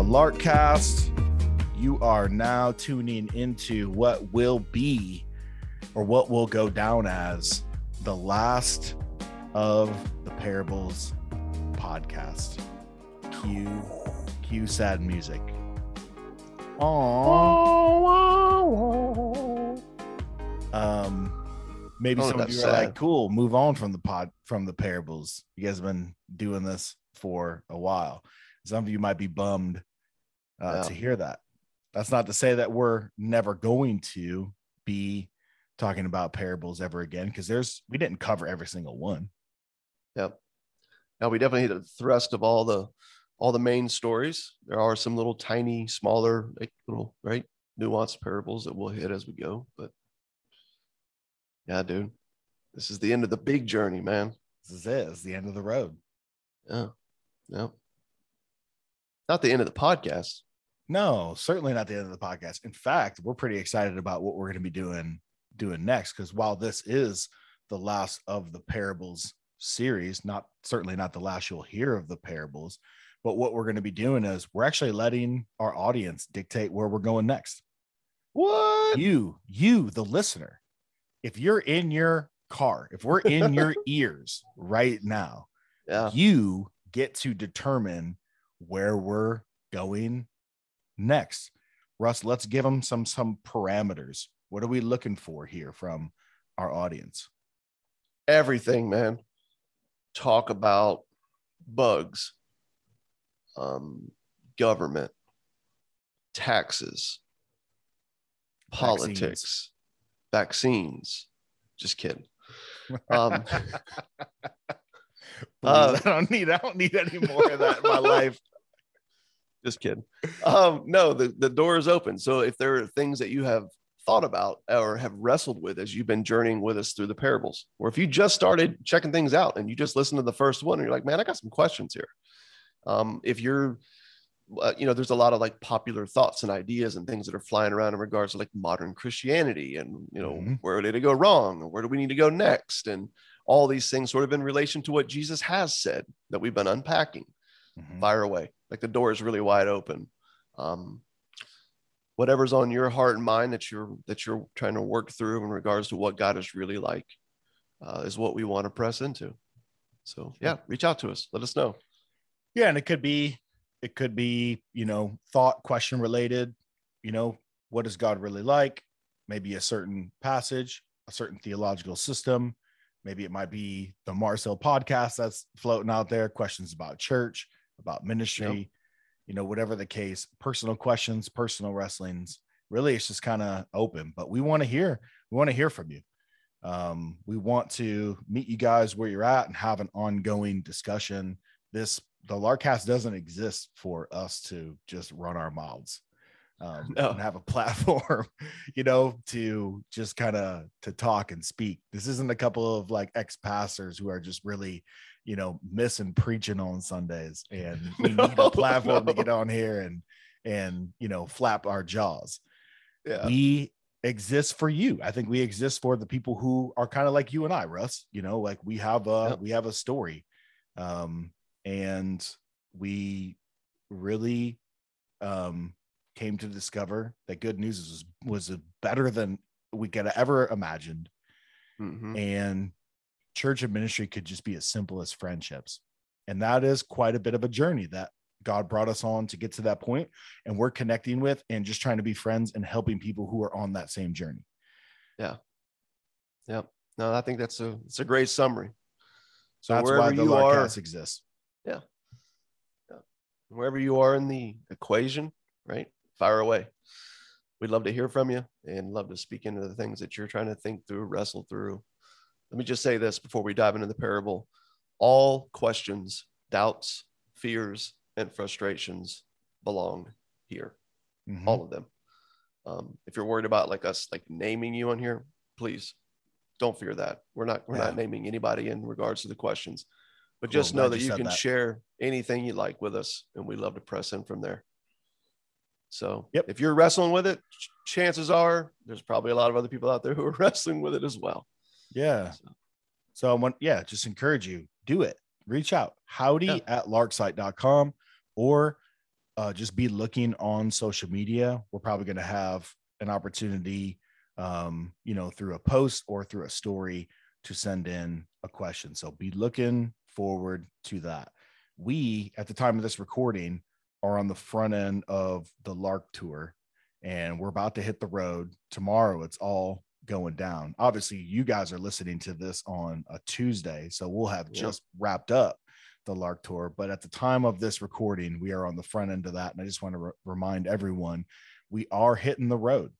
The Larkcast. You are now tuning into what will be or what will go down as the last of the parables podcast. Cue cue sad music. Aww. Um maybe Oh, some of you are like, cool, move on from the pod from the parables. You guys have been doing this for a while. Some of you might be bummed uh, Yeah. to hear that. That's not to say that we're never going to be talking about parables ever again, because there's we didn't cover every single one. Yep. Now we definitely hit a thrust of all the all the main stories. There are some little tiny, smaller, like little right nuanced parables that we'll hit as we go. But yeah, dude, this is the end of the big journey, man. This is it. It's the end of the road. Yeah, yeah. Not the end of the podcast. No, certainly not the end of the podcast. In fact, we're pretty excited about what we're going to be doing doing next because while this is the last of the parables series, not certainly not the last you'll hear of the parables, but what we're going to be doing is we're actually letting our audience dictate where we're going next. What? You, you, the listener, if you're in your car, if we're in your ears right now, Yeah. you get to determine where we're going next. Russ, let's give them some some parameters. What are we looking for here from our audience? Everything, man. Talk about bugs, um, government, taxes, politics, vaccines. Just kidding. Um, uh, I don't need I don't need any more of that in my life. just kidding. Um, no, the, the door is open. So if there are things that you have thought about or have wrestled with as you've been journeying with us through the parables, or if you just started checking things out and you just listened to the first one and you're like, man, I got some questions here. Um, if you're, uh, you know, there's a lot of like popular thoughts and ideas and things that are flying around in regards to like modern Christianity and, you know, Mhm. where did it go wrong? Or where do we need to go next? And all these things sort of in relation to what Jesus has said that we've been unpacking Mhm. fire away. Like the door is really wide open. Um, whatever's on your heart and mind that you're that you're trying to work through in regards to what God is really like uh, is what we want to press into. So yeah, reach out to us. Let us know. Yeah, and it could be it could be, you know, thought question related, you know, what is God really like? Maybe a certain passage, a certain theological system. Maybe it might be the Marcel podcast that's floating out there, questions about church, about ministry, you know, whatever the case, personal questions, personal wrestlings. Really, it's just kind of open, but we want to hear, we want to hear from you. Um, we want to meet you guys where you're at and have an ongoing discussion. This the Larkcast doesn't exist for us to just run our mouths um, No. and have a platform, you know, to just kind of to talk and speak. This isn't a couple of like ex pastors who are just really, you know, missing preaching on Sundays, and we need a platform to get on here and and you know flap our jaws Yeah. we exist for you. I think we exist for the people who are kind of like you and I, Russ. You know, like we have a Yep. we have a story, um, and we really um, came to discover that good news was was better than we could have ever imagined, Mhm. and church and ministry could just be as simple as friendships, and that is quite a bit of a journey that. God brought us on to get to that point, and we're connecting with and just trying to be friends and helping people who are on that same journey. Yeah. yeah. No, I think that's a it's a great summary. So That's wherever why the you are, exists. wherever you are in the equation, right? Fire away. We'd love to hear from you and love to speak into the things that you're trying to think through, wrestle through. Let me just say this before we dive into the parable. All questions, doubts, fears, and frustrations belong here, Mhm. all of them. Um, if you're worried about like us like naming you on here, please don't fear that. We're not we're not naming anybody in regards to the questions, but Cool, just know that you you can that. share anything you like with us, and we love to press in from there. So Yep. if you're wrestling with it, ch- chances are there's probably a lot of other people out there who are wrestling with it as well. Yeah. So- So I want, yeah, just encourage you, do it. Reach out. Howdy Yeah. at larksite.com or uh, just be looking on social media. We're probably going to have an opportunity, um, you know, through a post or through a story to send in a question. So be looking forward to that. We, at the time of this recording, are on the front end of the Lark tour and we're about to hit the road tomorrow. It's all going down. Obviously, you guys are listening to this on a Tuesday, so we'll have Yep. just wrapped up the Lark tour. But at the time of this recording, we are on the front end of that. And I just want to re- remind everyone we are hitting the road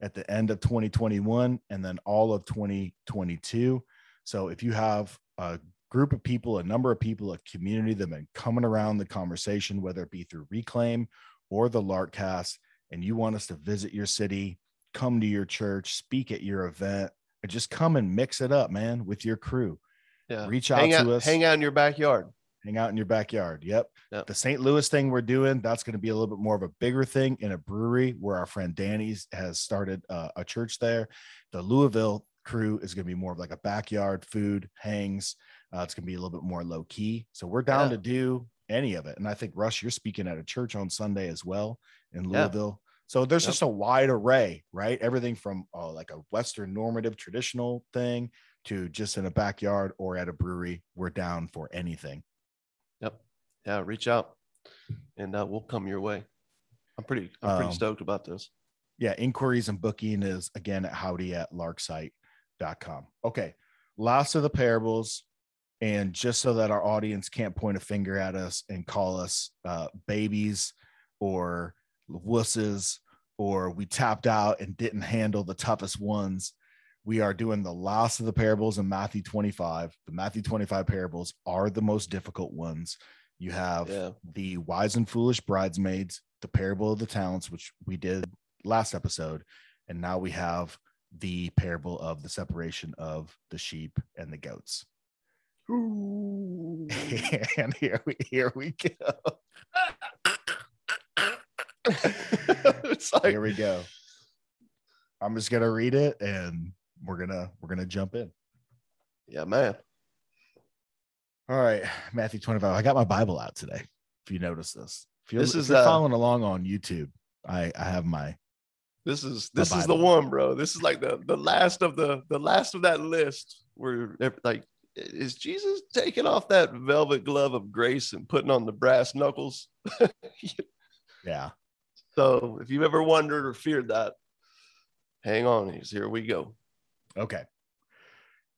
at the end of 2021 and then all of 2022. So if you have a group of people, a number of people, a community that have been coming around the conversation, whether it be through Reclaim or the Larkcast, and you want us to visit your city, come to your church, speak at your event, and just come and mix it up, man, with your crew. Yeah. Reach out hang to out, us. Hang out in your backyard. Hang out in your backyard. Yep. Yep. The St. Louis thing we're doing, that's going to be a little bit more of a bigger thing in a brewery where our friend Danny's has started uh, a church there. The Louisville crew is going to be more of like a backyard food hangs. Uh, it's going to be a little bit more low key. So we're down Yeah. to do any of it. And I think Russ, you're speaking at a church on Sunday as well in. Louisville. So there's Yep. just a wide array, right? Everything from uh, like a Western normative traditional thing to just in a backyard or at a brewery. We're down for anything. Yep. Yeah. Reach out, and uh, we'll come your way. I'm pretty. I'm pretty Um, stoked about this. yeah, inquiries and booking is again at howdy at larksite.com. Okay. Last of the parables. And just so that our audience can't point a finger at us and call us uh, babies or wusses or we tapped out and didn't handle the toughest ones, we are doing the last of the parables in Matthew 25. The Matthew 25 parables are the most difficult ones. You have Yeah. the wise and foolish bridesmaids, the parable of the talents, which we did last episode, and now we have the parable of the separation of the sheep and the goats. and here we here we go. it's like Here we go. I'm just gonna read it and we're gonna we're gonna jump in. yeah, man. All right, Matthew 25. I got my Bible out today. If you notice this, if you're, This if is, you're uh, following along on YouTube, I I have my This is this is the one, bro. This is like the the last of the the last of that list where like is Jesus taking off that velvet glove of grace and putting on the brass knuckles? yeah. So if you've ever wondered or feared that, hang on, he's here we go. Okay.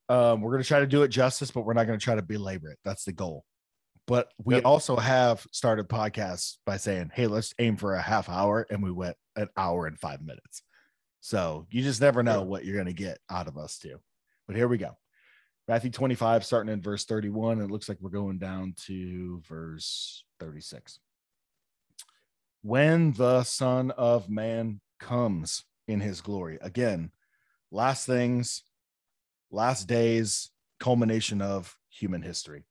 Um, we're gonna try to do it justice, but we're not gonna try to belabor it. That's the goal. But we Yep. also have started podcasts by saying, "Hey, let's aim for a half hour," and we went an hour and five minutes. So you just never know what you're gonna get out of us too. But here we go. Matthew 25, starting in verse 31. It looks like we're going down to verse 36. When the Son of Man comes in his glory. Again, last things, last days, culmination of human history.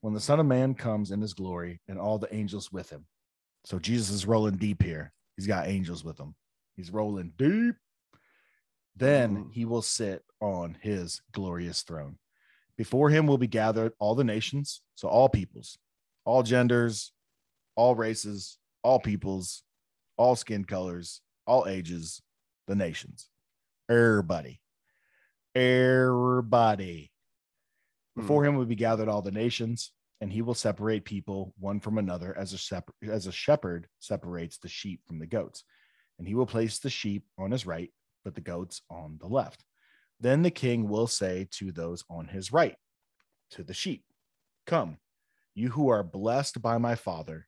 When the Son of Man comes in his glory and all the angels with him. So Jesus is rolling deep here. He's got angels with him. He's rolling deep. Then Mm. he will sit on his glorious throne. Before him will be gathered all the nations, so all peoples, all genders, all races, all peoples, all skin colors, all ages, the nations. Everybody. Everybody. Before hmm. him will be gathered all the nations, and he will separate people one from another as a sep- as a shepherd separates the sheep from the goats. And he will place the sheep on his right, but the goats on the left. Then the king will say to those on his right, to the sheep, Come, you who are blessed by my father,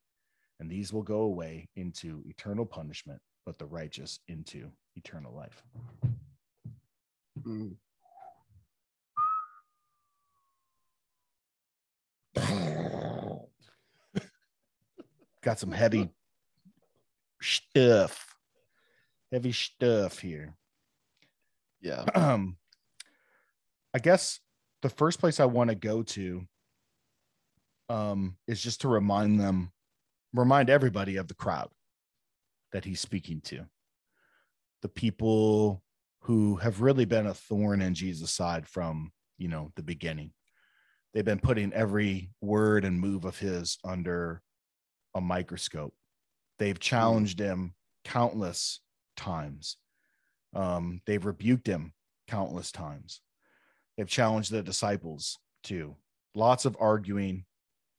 And these will go away into eternal punishment, but the righteous into eternal life. Mm. Got some heavy stuff. Heavy stuff here. Yeah. um, I guess the first place I want to go to um, is just to remind them, remind everybody of the crowd that he's speaking to. The people who have really been a thorn in Jesus' side from, you know, the beginning. They've been putting every word and move of his under a microscope. They've challenged him countless times. Um, they've rebuked him countless times. They've challenged the disciples too. Lots of arguing,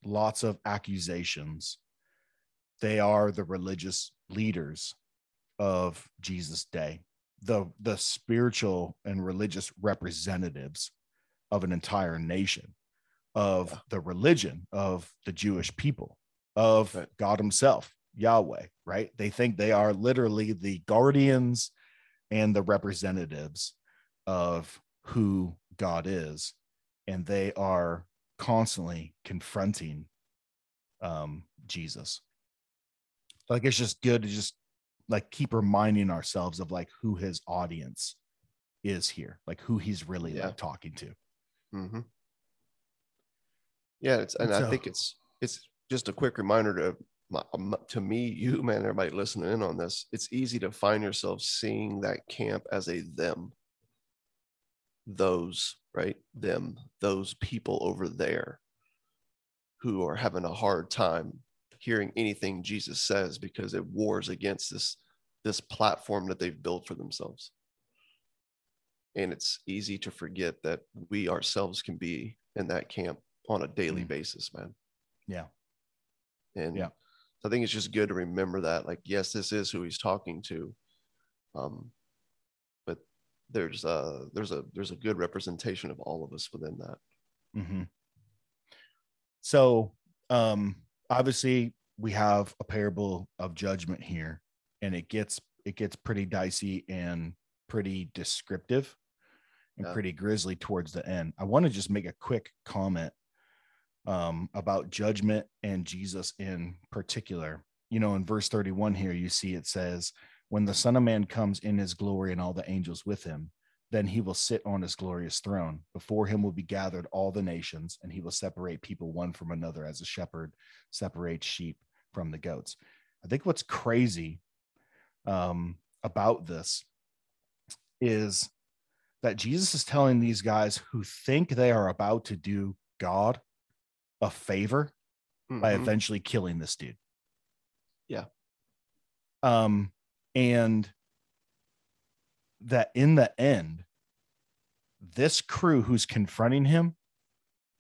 lots of accusations. They are the religious leaders of Jesus' day, the, the spiritual and religious representatives of an entire nation, of Yeah. the religion of the Jewish people, of Right. God Himself, Yahweh, right? They think they are literally the guardians and the representatives of who God is. And they are constantly confronting um, Jesus. Like it's just good to just like keep reminding ourselves of like who his audience is here, like who he's really Yeah. like talking to. Mm-hmm. Yeah, it's and I think it's it's just a quick reminder to my- to me, you man, everybody listening in on this. It's easy to find yourself seeing that camp as a them, those right, them, those people over there, who are having a hard time hearing anything Jesus says because it wars against this this platform that they've built for themselves. And it's easy to forget that we ourselves can be in that camp on a daily Mm. basis, man. Yeah. And Yeah. I think it's just good to remember that, like, yes, this is who he's talking to. Um, but there's a there's a there's a good representation of all of us within that. hmm So, um, obviously, we have a parable of judgment here, and it gets it gets pretty dicey and pretty descriptive and Yeah. pretty grisly towards the end. I want to just make a quick comment um, about judgment and Jesus in particular. You know, in verse 31 here, you see it says, When the Son of Man comes in his glory and all the angels with him, then he will sit on his glorious throne. Before him will be gathered all the nations, and he will separate people one from another as a shepherd separates sheep from the goats. I think what's crazy um, about this is that Jesus is telling these guys who think they are about to do God a favor by Mhm. eventually killing this dude. Yeah. Um, and that in the end, this crew who's confronting him,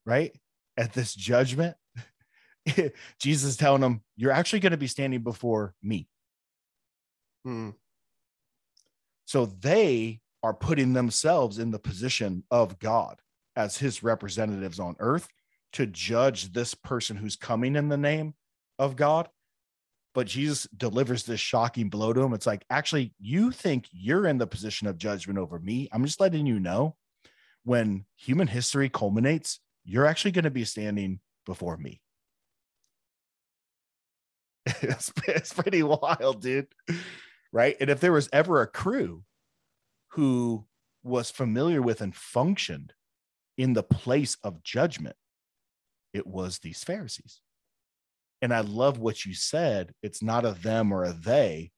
right, at this judgment, Jesus is telling them, You're actually going to be standing before me. Mm, So they are putting themselves in the position of God as his representatives on earth to judge this person who's coming in the name of God but Jesus delivers this shocking blow to him. It's like, actually, you think you're in the position of judgment over me. I'm just letting you know when human history culminates, you're actually going to be standing before me. it's, it's pretty wild, dude. Right. And if there was ever a crew who was familiar with and functioned in the place of judgment, it was these Pharisees. And I love what you said. It's not a them or a they,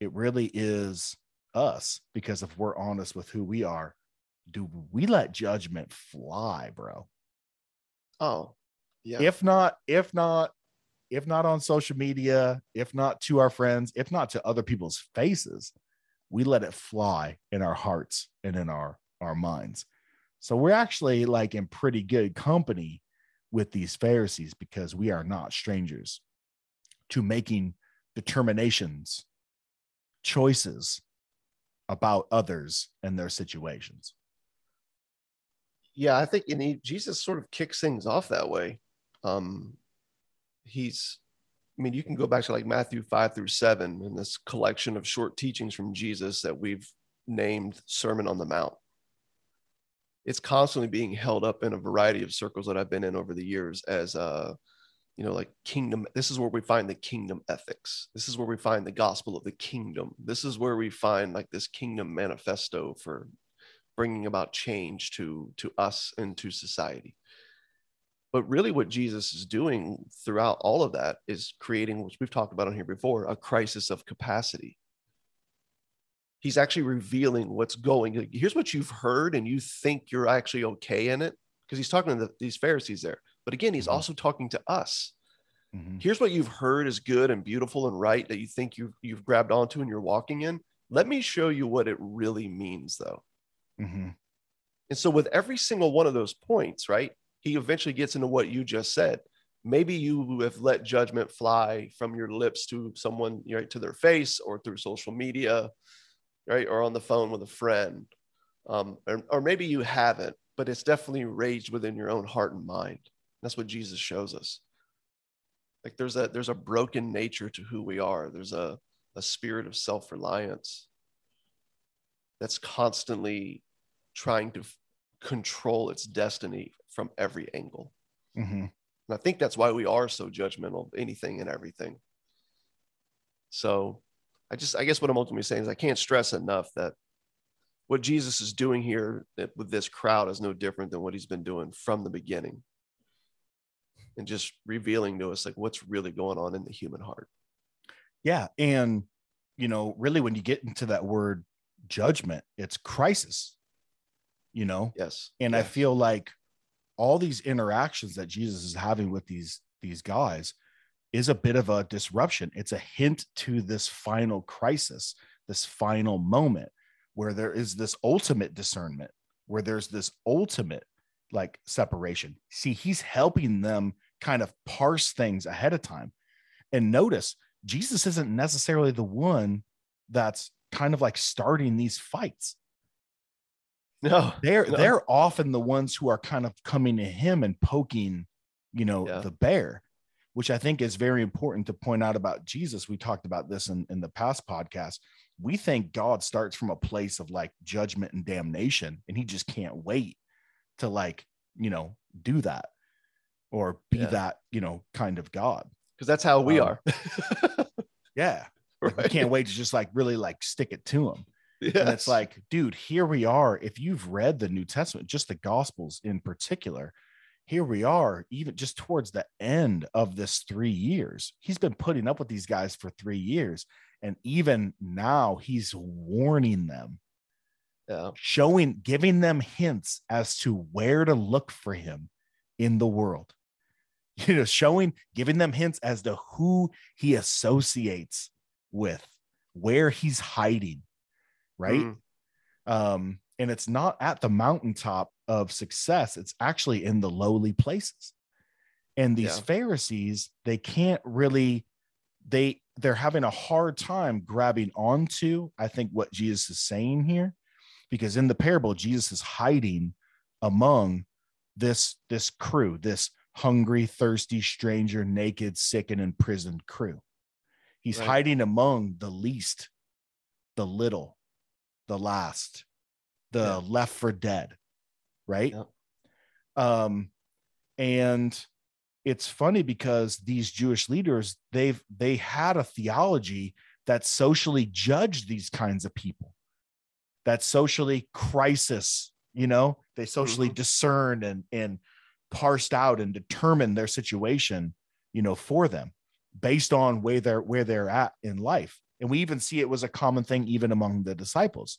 it really is us because if we're honest with who we are, do we let judgment fly, bro? Oh, yeah. If not, if not, if not on social media, if not to our friends, if not to other people's faces, we let it fly in our hearts and in our our minds. So we're actually like in pretty good company with these Pharisees because we are not strangers to making determinations, choices about others and their situations. Yeah, I think and he, Jesus sort of kicks things off that way. Um, he's, I mean, you can go back to like Matthew five through seven in this collection of short teachings from Jesus that we've named Sermon on the Mount it's constantly being held up in a variety of circles that I've been in over the years as uh you know like kingdom this is where we find the kingdom ethics. This is where we find the gospel of the kingdom. This is where we find like this kingdom manifesto for bringing about change to to us and to society. But really what jesus is doing throughout all of that is creating which we've talked about on here before a crisis of capacity he's actually revealing what's going. Here's what you've heard, and you think you're actually okay in it because he's talking to the, these Pharisees there. But again, he's mm-hmm. also talking to us. Mm-hmm. Here's what you've heard is good and beautiful and right that you think you've you've grabbed onto and you're walking in. Let me show you what it really means, though. Mm-hmm. And so, with every single one of those points, right, he eventually gets into what you just said. Maybe you have let judgment fly from your lips to someone, right, to their face or through social media right? Or on the phone with a friend. Um, or, or maybe you haven't, but it's definitely raged within your own heart and mind. That's what Jesus shows us. Like there's a there's a broken nature to who we are. There's a, a spirit of self-reliance that's constantly trying to f- control its destiny from every angle. Mm-hmm. And I think that's why we are so judgmental of anything and everything. So I just, I guess what I'm ultimately saying is I can't stress enough that what Jesus is doing here with this crowd is no different than what he's been doing from the beginning and just revealing to us like what's really going on in the human heart. Yeah. And, you know, really when you get into that word judgment, it's crisis, you know? Yes. And. I feel like all these interactions that Jesus is having with these, these guys, is a bit of a disruption. It's a hint to this final crisis, this final moment where there is this ultimate discernment, where there's this ultimate like separation. See, he's helping them kind of parse things ahead of time. And notice, Jesus isn't necessarily the one that's kind of like starting these fights. No, they're no. they're often the ones who are kind of coming to him and poking, you know, yeah. the bear which I think is very important to point out about Jesus. We talked about this in, in the past podcast. We think God starts from a place of like judgment and damnation, and he just can't wait to like, you know, do that or be yeah. that, you know, kind of God. Because that's how we um, are. yeah. Like, right. We can't wait to just like really like stick it to him. Yes. And it's like, dude, here we are. If you've read the New Testament, just the Gospels in particular, here we are, even just towards the end of this three years. He's been putting up with these guys for three years. And even now, he's warning them, yeah. showing, giving them hints as to where to look for him in the world. You know, showing, giving them hints as to who he associates with, where he's hiding, right? Mm. Um, and it's not at the mountaintop of success it's actually in the lowly places and these yeah. pharisees they can't really they they're having a hard time grabbing onto i think what jesus is saying here because in the parable jesus is hiding among this this crew this hungry thirsty stranger naked sick and imprisoned crew He's Right. hiding among the least, the little, the last, the Yeah. left for dead, right? Yep. Um, and it's funny because these Jewish leaders, they've they had a theology that socially judged these kinds of people, that socially crisis, you know, they socially discerned and and parsed out and determined their situation, you know, for them based on where they're where they're at in life. And we even see it was a common thing even among the disciples.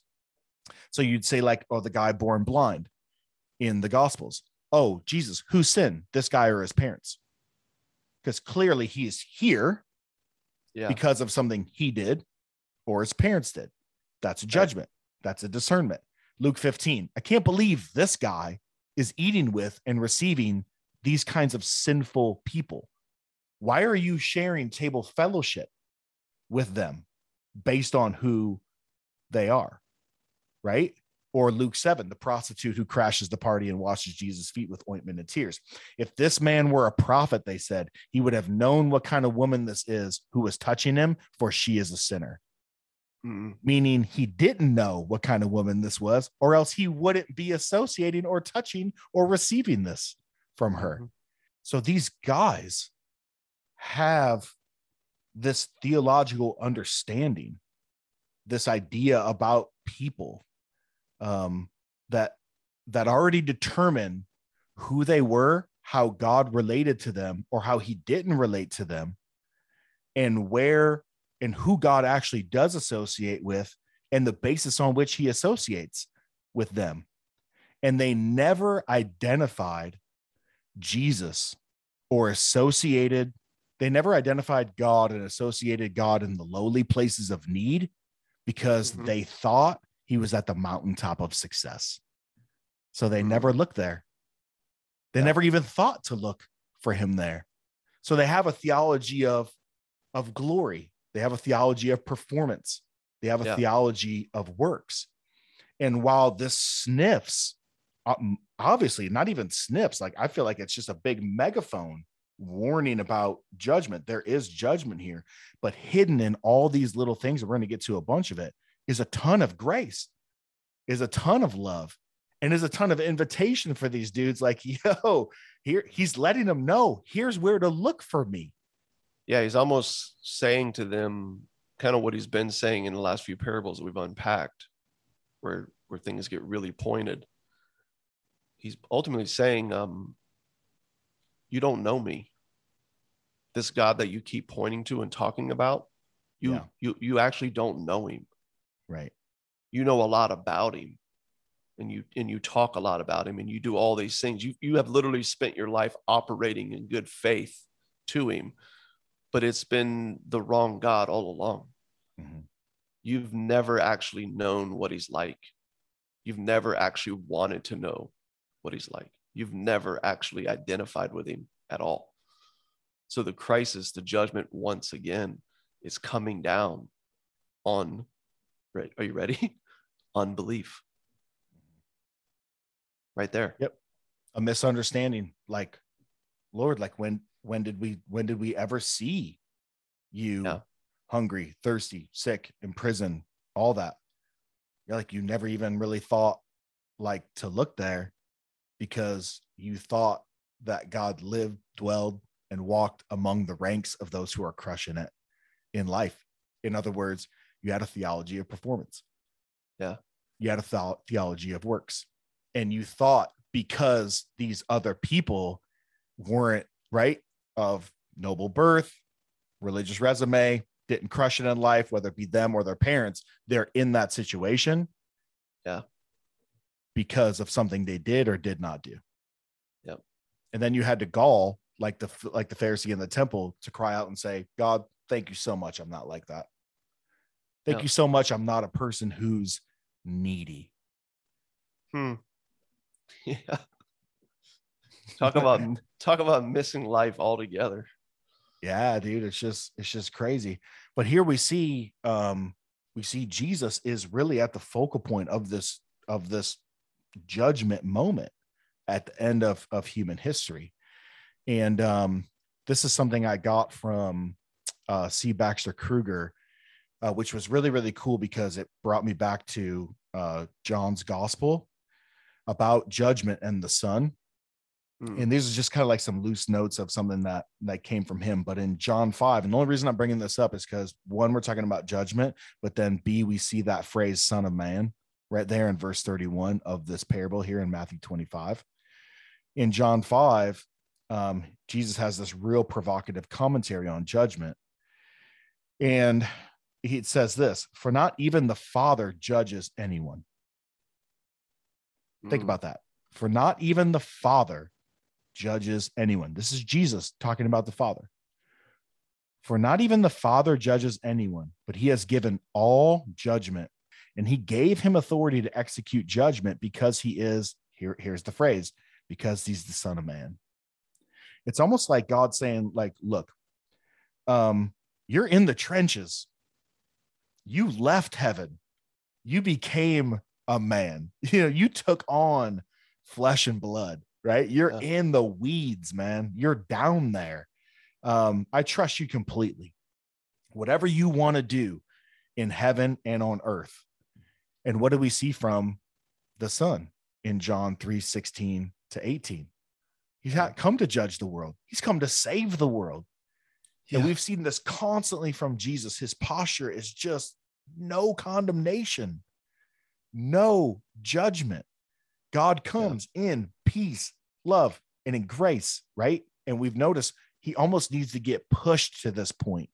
So you'd say, like, oh, the guy born blind in the gospels. Oh, Jesus, who sinned? This guy or his parents? Because clearly he is here Yeah. because of something he did or his parents did. That's a judgment. That's a discernment. Luke 15. I can't believe this guy is eating with and receiving these kinds of sinful people. Why are you sharing table fellowship with them based on who they are? Right? Or Luke 7, the prostitute who crashes the party and washes Jesus' feet with ointment and tears. If this man were a prophet, they said, he would have known what kind of woman this is who was touching him, for she is a sinner. Mm, Meaning he didn't know what kind of woman this was, or else he wouldn't be associating or touching or receiving this from her. Mhm. So these guys have this theological understanding, this idea about people um, that that already determine who they were, how God related to them, or how He didn't relate to them, and where and who God actually does associate with, and the basis on which He associates with them. And they never identified Jesus or associated, they never identified God and associated God in the lowly places of need because Mhm. they thought he was at the mountaintop of success. So they Mhm. never looked there. They Yeah. never even thought to look for him there. So they have a theology of of glory. They have a theology of performance. They have a Yeah. theology of works. And while this sniffs, obviously not even sniffs, like I feel like it's just a big megaphone warning about judgment. There is judgment here, but hidden in all these little things, we're going to get to a bunch of it, is a ton of grace, is a ton of love, and is a ton of invitation for these dudes. Like, yo, here he's letting them know here's where to look for me. yeah, he's almost saying to them kind of what he's been saying in the last few parables that we've unpacked, where where things get really pointed. He's ultimately saying, um, you don't know me. This God that you keep pointing to and talking about, you Yeah. you you actually don't know him. Right. You know a lot about him. And you and you talk a lot about him and you do all these things. You you have literally spent your life operating in good faith to him but it's been the wrong God all along. Mhm. You've never actually known what he's like. You've never actually wanted to know what he's like. You've never actually identified with him at all. So the crisis, the judgment, once again, is coming down on, right? Are you ready? Unbelief. Right there. Yep. A misunderstanding. Like, Lord, like when when did we when did we ever see you Yeah. hungry, thirsty, sick, in prison, all that? You're like you never even really thought like to look there because you thought that God lived, dwelled, and walked among the ranks of those who are crushing it in life. In other words, you had a theology of performance. Yeah. You had a thou- theology of works. And you thought because these other people weren't right of noble birth, religious resume, didn't crush it in life, whether it be them or their parents, they're in that situation. Yeah. Because of something they did or did not do. Yep. And then you had to gall like the like the Pharisee in the temple to cry out and say, God, thank you so much. I'm not like that. Thank you so much. I'm not a person who's needy. Hmm. Yeah. Talk about talk about missing life altogether. Yeah, dude, it's just it's just crazy. But here we see um we see Jesus is really at the focal point of this of this judgment moment at the end of of human history. And um this is something I got from uh, C. Baxter Kruger, uh, which was really, really cool because it brought me back to uh, John's gospel about judgment and the Son. Mm. And these are just kind of like some loose notes of something that that came from him. But in John 5, and the only reason I'm bringing this up is because one, we're talking about judgment, but then B, we see that phrase son of man right there in verse 31 of this parable here in Matthew 25. In John 5, um, Jesus has this real provocative commentary on judgment. And he says this for not even the Father judges anyone. Think Mm. about that. For not even the Father judges anyone. This is Jesus talking about the Father. For not even the Father judges anyone, but he has given all judgment, and he gave him authority to execute judgment because he is, here, here's the phrase, because he's the Son of Man. It's almost like God saying, like, look, um, you're in the trenches. You left heaven. You became a man. You know, you took on flesh and blood, right? You're Yeah. in the weeds, man. You're down there. Um, I trust you completely. Whatever you want to do in heaven and on earth. And what do we see from the Son in John 3 16 to 18? He's not come to judge the world, he's come to save the world. And we've seen this constantly from Jesus. His posture is just no condemnation, no judgment. God comes in peace, love, and in grace, right? And we've noticed he almost needs to get pushed to this point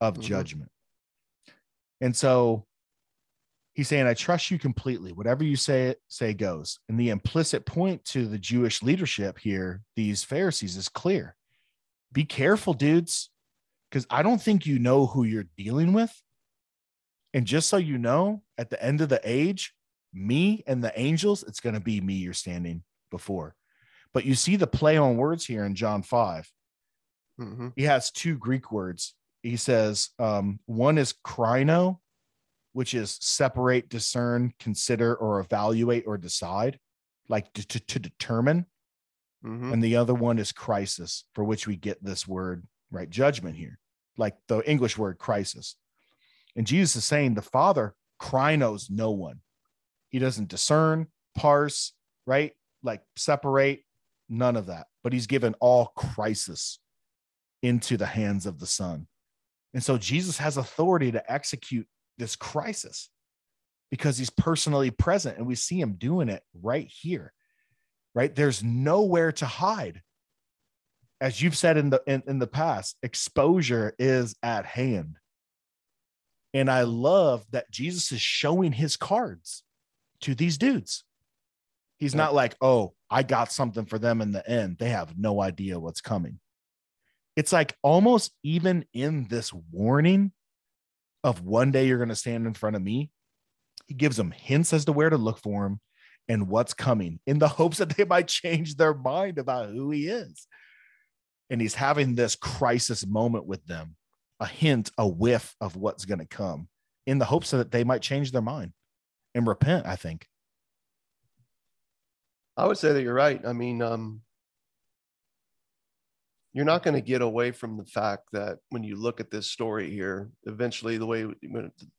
of Mhm. judgment. And so he's saying, I trust you completely. Whatever you say, say goes. And the implicit point to the Jewish leadership here, these Pharisees, is clear. Be careful, dudes, because I don't think you know who you're dealing with. And just so you know, at the end of the age, me and the angels, it's going to be me you're standing before. But you see the play on words here in John 5 Mhm. he has two Greek words. He says um, one is krino, which is separate, discern, consider, or evaluate or decide, like to, to, to determine. Mhm. And the other one is crisis, for which we get this word, right? Judgment here, like the English word crisis. And Jesus is saying the Father krinos no one. He doesn't discern, parse, right? Like separate, none of that. But he's given all crisis into the hands of the Son. And so Jesus has authority to execute this crisis because he's personally present and we see him doing it right here. Right? There's nowhere to hide. As you've said in the in, in the past, exposure is at hand. And I love that Jesus is showing his cards to these dudes. He's Yeah. not like, oh, I got something for them in the end. They have no idea what's coming. It's like almost even in this warning of one day you're going to stand in front of me, he gives them hints as to where to look for him and what's coming in the hopes that they might change their mind about who he is. And he's having this crisis moment with them, a hint, a whiff of what's going to come in the hopes that they might change their mind and repent, I think. I would say that you're right. I mean, um, you're not going to get away from the fact that when you look at this story here, eventually the way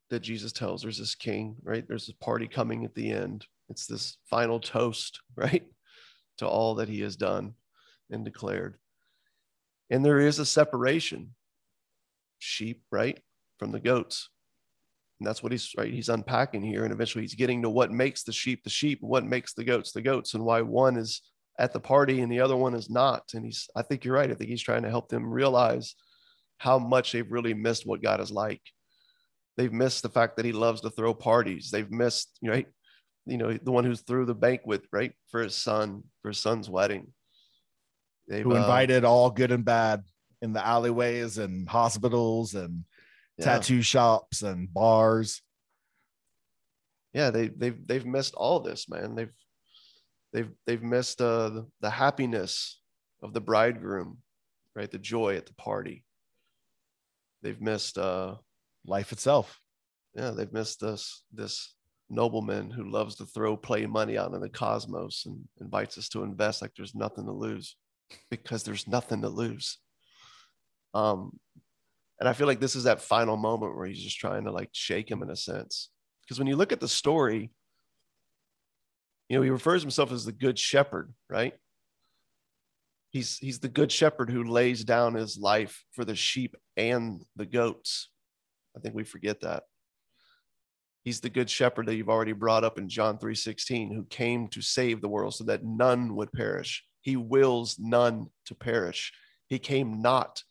that Jesus tells, there's this king, right? There's a party coming at the end. It's this final toast, right, to all that he has done and declared. And there is a separation, sheep, right, from the goats. And that's what he's right. He's unpacking here. And eventually he's getting to what makes the sheep the sheep, what makes the goats the goats, and why one is at the party and the other one is not. And he's, I think you're right. I think he's trying to help them realize how much they've really missed what God is like. They've missed the fact that he loves to throw parties. They've missed, right? You know, the one who threw the banquet, right, for his son, for his son's wedding. They've Who uh, invited all good and bad in the alleyways and hospitals and yeah. tattoo shops and bars. yeah they they've they've missed all this man they've they've they've missed uh the, the happiness of the bridegroom right the joy at the party they've missed uh Life itself. yeah they've missed this this nobleman who loves to throw play money out in the cosmos and invites us to invest like there's nothing to lose because there's nothing to lose Um, and I feel like this is that final moment where he's just trying to like shake him in a sense. Because when you look at the story, you know, he refers himself as the good shepherd, right? He's he's the good shepherd who lays down his life for the sheep and the goats. I think we forget that. He's the good shepherd that you've already brought up in John 3:16 who came to save the world so that none would perish. He wills none to perish. He came not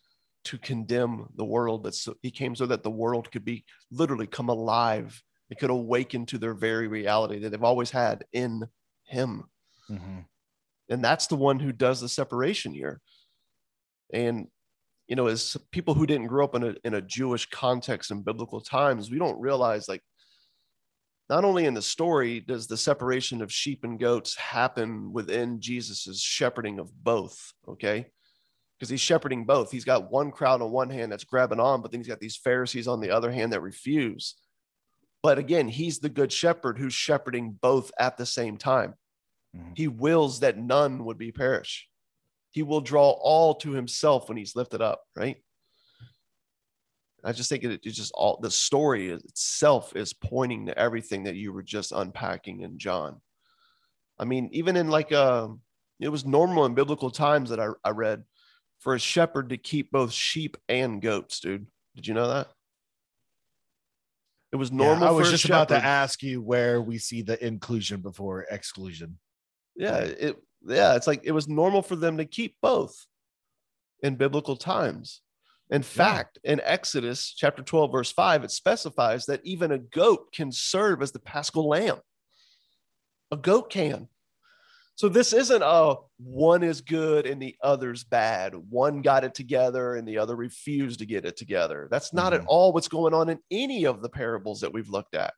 to condemn the world, but so, he came so that the world could be literally come alive. It could awaken to their very reality that they've always had in him. Mm-hmm. And that's the one who does the separation here. And you know, as people who didn't grow up in a in a Jewish context in biblical times, we don't realize like not only in the story does the separation of sheep and goats happen within Jesus's shepherding of both, okay? Because he's shepherding both. He's got one crowd on one hand that's grabbing on, but then he's got these Pharisees on the other hand that refuse. But again, he's the good shepherd who's shepherding both at the same time. Mm-hmm. He wills that none would be perish. He will draw all to himself when he's lifted up, right? I just think it, it's just all the story itself is pointing to everything that you were just unpacking in John. I mean, even in like uh, it was normal in biblical times that I, I read for a shepherd to keep both sheep and goats, dude. Did you know that? It was normal. Yeah, I was just about to ask you where we see the inclusion before exclusion. Yeah, it yeah, it's like it was normal for them to keep both in biblical times. In fact, yeah. in Exodus chapter 12, verse 5, it specifies that even a goat can serve as the paschal lamb. A goat can. So this isn't a one is good and the other's bad. One got it together and the other refused to get it together. That's not mm-hmm. at all what's going on in any of the parables that we've looked at.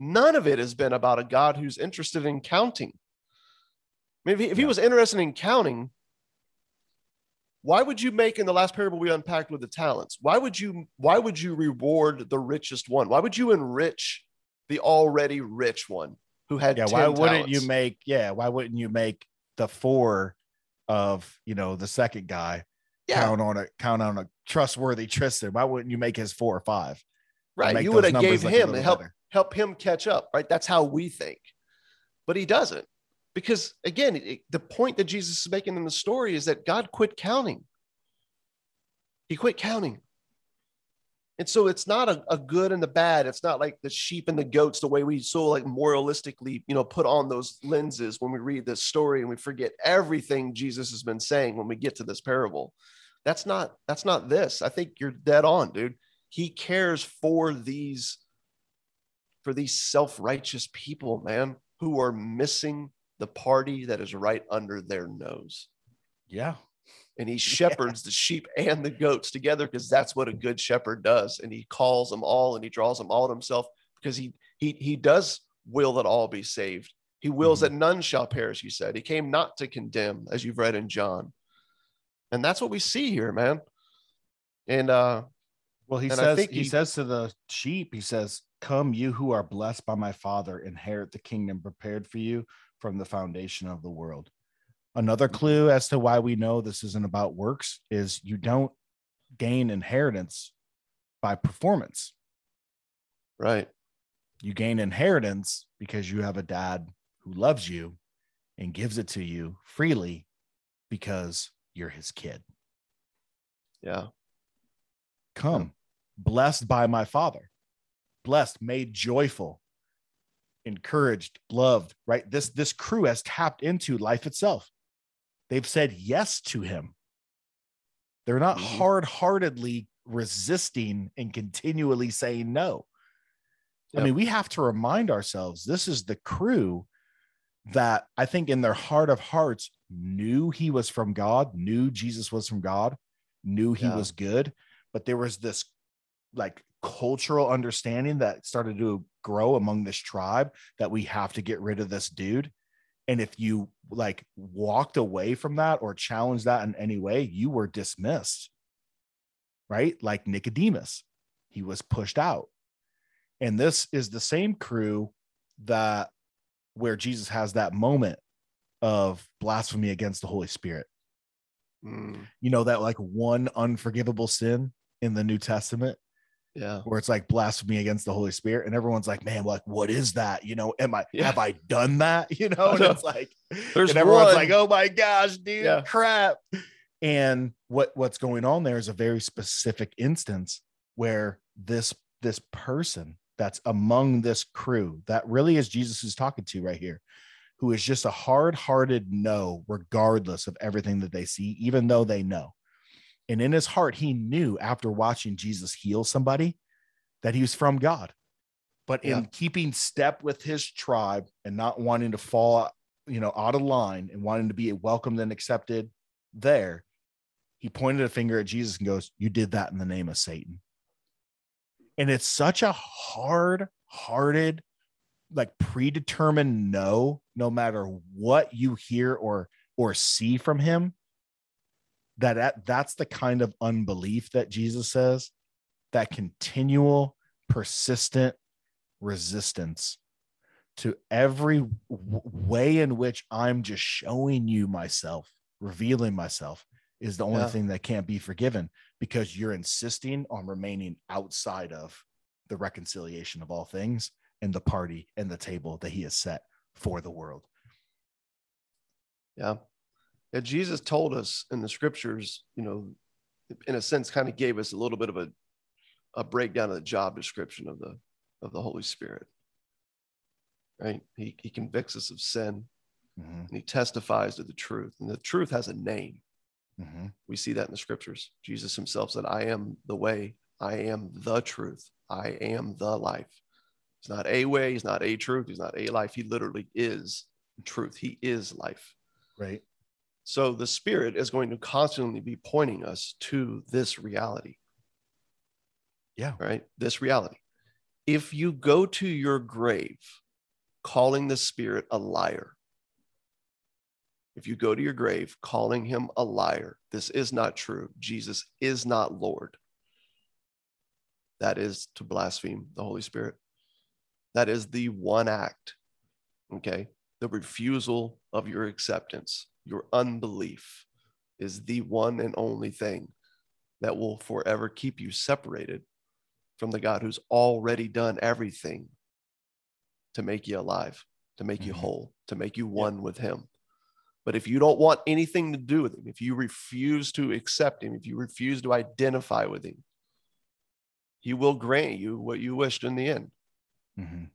None of it has been about a God who's interested in counting. I mean, if he, if he was interested in counting, why would you make in the last parable we unpacked with the talents why would you why would you reward the richest one? Why would you enrich the already rich one who had yeah why wouldn't you make yeah why wouldn't you make the four of you know the second guy yeah. count on a count on a trustworthy tristan? Why wouldn't you make his four or five? Right you would have gave him help better. help him catch up right? That's how we think. But he doesn't because again, it, the point that Jesus is making in the story is that God quit counting. He quit counting. And so it's not a, a good and the bad. It's not like the sheep and the goats, the way we so like moralistically, you know, put on those lenses when we read this story and we forget everything Jesus has been saying when we get to this parable. That's not that's not this. I think you're dead on, dude. He cares for these for these self-righteous people, man, who are missing the party that is right under their nose. Yeah. And he shepherds yeah. the sheep and the goats together because that's what a good shepherd does. And he calls them all and he draws them all to himself because he he he does will that all be saved. He wills mm-hmm. that none shall perish, he said. He came not to condemn, as you've read in John. And that's what we see here, man. And uh well, he says he, he says to the sheep, he says, Come, you who are blessed by my father, inherit the kingdom prepared for you from the foundation of the world. Another clue as to why we know this isn't about works is you don't gain inheritance by performance. Right. You gain inheritance because you have a dad who loves you and gives it to you freely because you're his kid. Yeah. Come, blessed by my father, blessed, made joyful encouraged, loved, right? This this crew has tapped into life itself. They've said yes to him. They're not mm-hmm. hard-heartedly resisting and continually saying no. Yep. I mean, we have to remind ourselves this is the crew that I think in their heart of hearts knew he was from God, knew Jesus was from God, knew he yeah. was good, but there was this like cultural understanding that started to grow among this tribe that we have to get rid of this dude. And if you like walked away from that or challenged that in any way you were dismissed right? Like nicodemus he was pushed out. And this is the same crew that where jesus has that moment of blasphemy against the holy spirit. Mm, You know, that like one unforgivable sin in the New Testament yeah. where it's like blasphemy against the Holy Spirit. And everyone's like, man, like, what is that? You know, am I, Yeah. have I done that? You know, and know. it's like, There's and everyone's one. like, oh my gosh, dude, Yeah. crap. And what what's going on there is a very specific instance where this this person that's among this crew that really is Jesus who's talking to right here, who is just a hard-hearted no, regardless of everything that they see, even though they know. And in his heart, he knew after watching Jesus heal somebody that he was from God. But in keeping step with his tribe and not wanting to fall, you know, out of line and wanting to be welcomed and accepted there, he pointed a finger at Jesus and goes, You did that in the name of Satan. And it's such a hard hearted, like predetermined no, no matter what you hear or or see from him. That, that that's the kind of unbelief that Jesus says, that continual, persistent resistance to every w- way in which I'm just showing you myself, revealing myself is the only Yeah. thing that can't be forgiven because you're insisting on remaining outside of the reconciliation of all things and the party and the table that he has set for the world. Yeah. Jesus told us in the scriptures, you know, in a sense, kind of gave us a little bit of a, a breakdown of the job description of the of the Holy Spirit. Right? He he convicts us of sin Mhm, and he testifies to the truth. And the truth has a name. mhm, We see that in the scriptures. Jesus himself said, I am the way, I am the truth, I am the life. He's not a way, he's not a truth, he's not a life. He literally is truth. He is life. Right. So the Spirit is going to constantly be pointing us to this reality, Yeah. right? This reality. If you go to your grave calling the Spirit a liar, if you go to your grave calling him a liar, this is not true. Jesus is not Lord. That is to blaspheme the Holy Spirit. That is the one act, okay? The refusal of your acceptance, your unbelief is the one and only thing that will forever keep you separated from the God who's already done everything to make you alive, to make you Mhm. whole, to make you one with Him. But if you don't want anything to do with Him, if you refuse to accept Him, if you refuse to identify with Him, He will grant you what you wished in the end Mhm.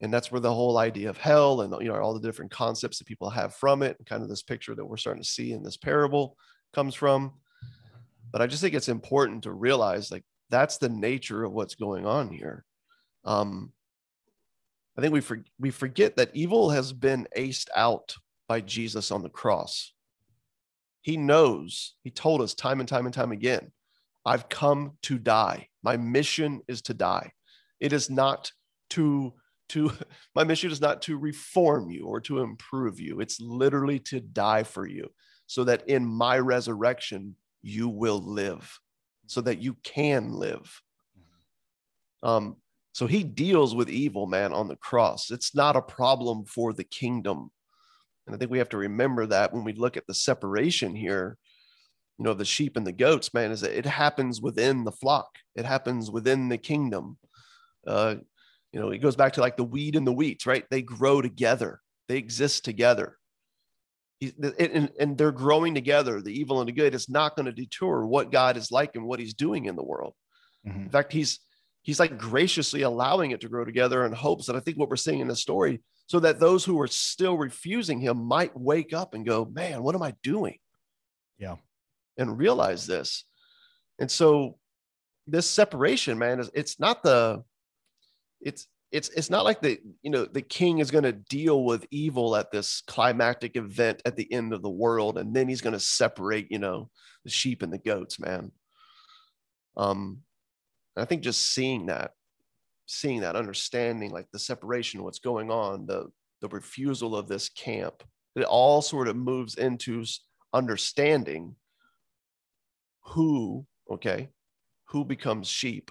And that's where the whole idea of hell and you know all the different concepts that people have from it and kind of this picture that we're starting to see in this parable comes from. But i just think it's important to realize like that's the nature of what's going on here. Um i think we for, we forget that evil has been aced out by jesus on the cross. He knows he told us time and time and time again i've come to die. My mission is to die. It is not to to my mission is not to reform you or to improve you. It's literally to die for you so that in my resurrection you will live so that you can live. Um so he deals with evil man on the cross. It's not a problem for the kingdom. And i think we have to remember that when we look at the separation here you know the sheep and the goats man is that it happens within the flock. It happens within the kingdom. Uh you know it goes back to like the weed and the wheat right? They grow together. They exist together. And, and they're growing together. The evil and the good is not going to detour what god is like and what he's doing in the world. Mhm. in fact he's he's like graciously allowing it to grow together in hopes that i think what we're seeing in the story so that those who are still refusing him might wake up and go man what am i doing? Yeah. and realize this. And so this separation man is it's not the it's it's it's not like the you know the king is going to deal with evil at this climactic event at the end of the world and then he's going to separate you know the sheep and the goats man. Um i think just seeing that seeing that understanding like the separation what's going on the the refusal of this camp it all sort of moves into understanding who okay who becomes sheep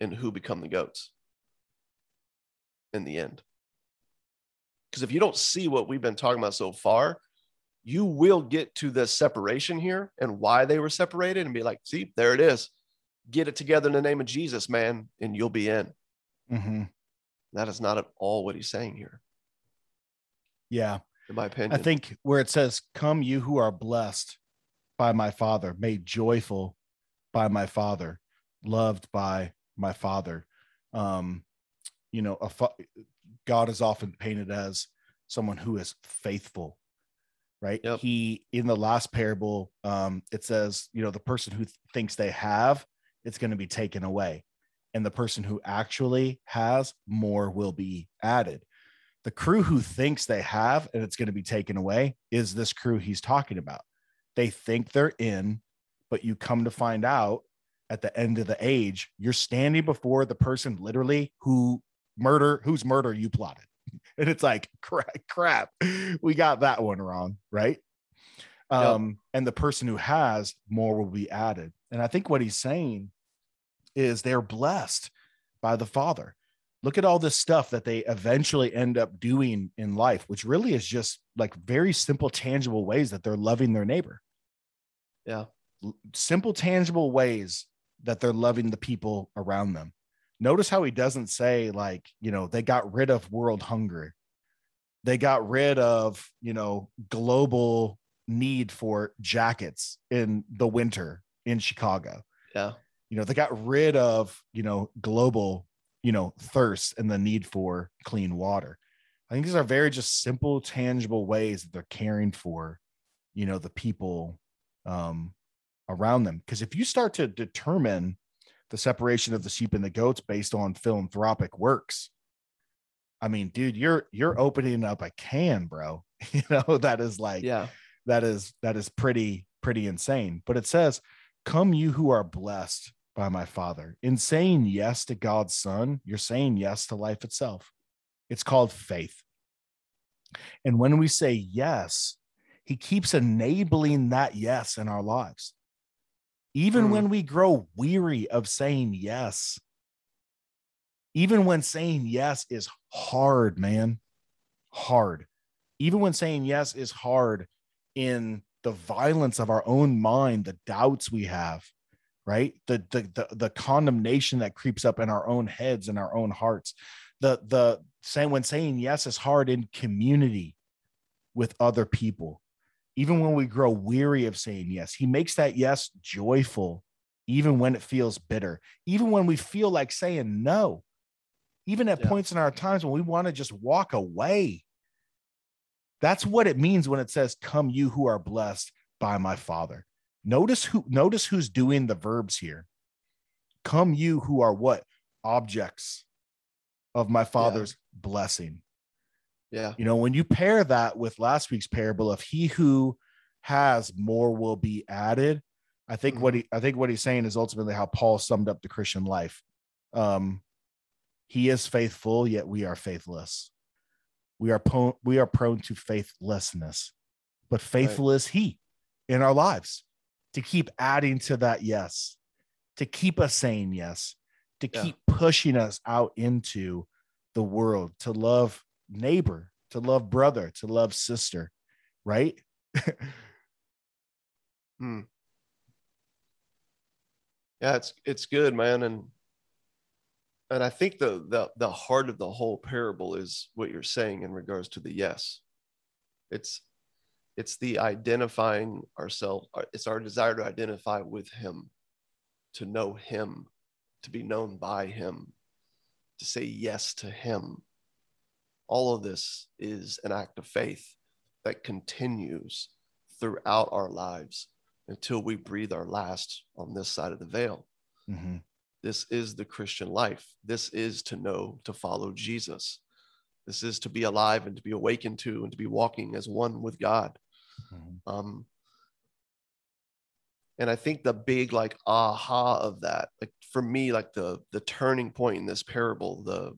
and who become the goats in the end. Because if you don't see what we've been talking about so far, you will get to the separation here and why they were separated and be like, see, there it is. Get it together in the name of Jesus, man, and you'll be in. Mm-hmm. That is not at all what he's saying here, Yeah. in my opinion. I think where it says, Come, you who are blessed by my Father, made joyful by my Father, loved by my Father. Um, you know, a fa- God is often painted as someone who is faithful, right? Yep. He, in the last parable, um, it says, you know, the person who th- thinks they have, it's going to be taken away. And the person who actually has, more will be added the crew who thinks they have and it's going to be taken away is this crew he's talking about. They think they're in, but you come to find out at the end of the age, you're standing before the person literally who murder whose murder you plotted. And it's like crap, crap. We got that one wrong, right? Um, and the person who has more will be added. And I think what he's saying is they're blessed by the Father look at all this stuff that they eventually end up doing in life, which really is just like very simple, tangible ways that they're loving their neighbor. Yeah. Simple, tangible ways that they're loving the people around them. Notice how he doesn't say, like, you know, they got rid of world hunger. They got rid of, you know, global need for jackets in the winter in Chicago yeah. you know they got rid of you know global you know thirst and the need for clean water i think these are very just simple tangible ways that they're caring for you know the people um around them. Because if you start to determine the separation of the sheep and the goats based on philanthropic works i mean dude you're you're opening up a can bro. You know that is like Yeah. that is that is pretty pretty insane. But it says come you who are blessed by my father. In saying yes to god's son you're saying yes to life itself. It's called faith. And when we say yes he keeps enabling that yes in our lives even Hmm. when we grow weary of saying yes even when saying yes is hard man hard even when saying yes is hard in the violence of our own mind, the doubts we have, right? The, the the the condemnation that creeps up in our own heads and our own hearts. The the saying when saying yes is hard in community with other people. Even when we grow weary of saying yes, he makes that yes joyful, even when it feels bitter, even when we feel like saying no, even at Yeah. points in our times when we want to just walk away. That's what it means when it says, Come you who are blessed by my father. Notice who notice who's doing the verbs here. Come you who are what? Objects of my father's blessing. Yeah. You know, when you pair that with last week's parable of he who has more will be added, I think what he I think what he's saying is ultimately how Paul summed up the Christian life. Um, he is faithful, yet we are faithless. We are po- we are prone to faithlessness, but faithful is he in our lives to keep adding to that yes, to keep us saying yes, to Yeah. keep pushing us out into the world, to love neighbor, to love brother, to love sister, right? Hmm. Yeah, it's it's good, man, and and I think the the the heart of the whole parable is what you're saying in regards to the yes. It's it's the identifying ourselves. It's our desire to identify with Him, to know Him, to be known by Him, to say yes to Him. All of this is an act of faith that continues throughout our lives until we breathe our last on this side of the veil. Mhm. This is the Christian life. This is to know, to follow Jesus. This is to be alive and to be awakened to and to be walking as one with God. Mhm. Um, and I think the big like aha of that, like for me, like the the turning point in this parable, the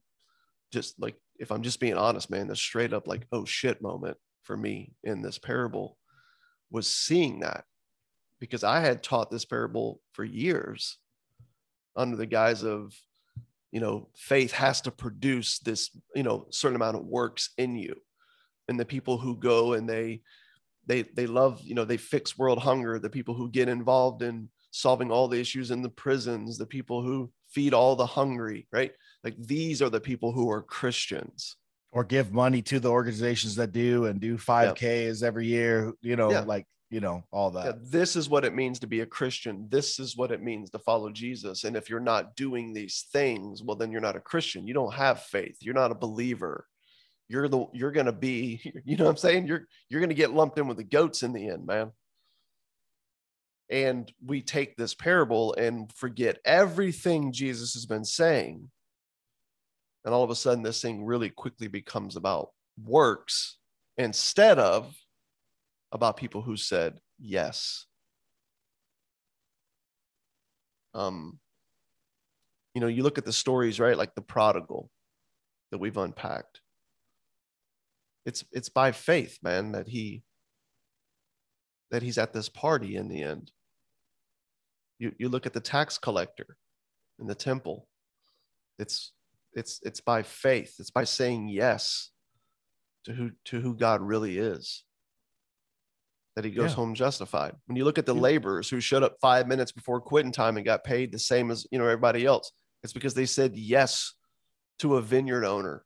just like if I'm just being honest, man, the straight up like oh shit moment for me in this parable was seeing that. Because I had taught this parable for years under the guise of you know faith has to produce this you know certain amount of works in you. And the people who go and they they they love you know they fix world hunger. The people who get involved in solving all the issues in the prisons. The people who feed all the hungry right like these are the people who are christians. Or give money to the organizations that do and do 5ks every year you know Yeah. like you know all that. Yeah, this is what it means to be a christian. This is what it means to follow jesus. And if you're not doing these things well then you're not a christian. You don't have faith. You're not a believer. You're the you're gonna be you know what i'm saying? You're you're gonna get lumped in with the goats in the end man. And we take this parable and forget everything jesus has been saying and all of a sudden this thing really quickly becomes about works instead of about people who said yes. Um you know you look at the stories right like the prodigal that we've unpacked. It's it's by faith man that he that he's at this party in the end. You you look at the tax collector in the temple. It's it's it's by faith it's by saying yes to who to who god really is that he goes Yeah. home justified when you look at the Yeah. laborers who showed up five minutes before quitting time and got paid the same as you know everybody else it's because they said yes to a vineyard owner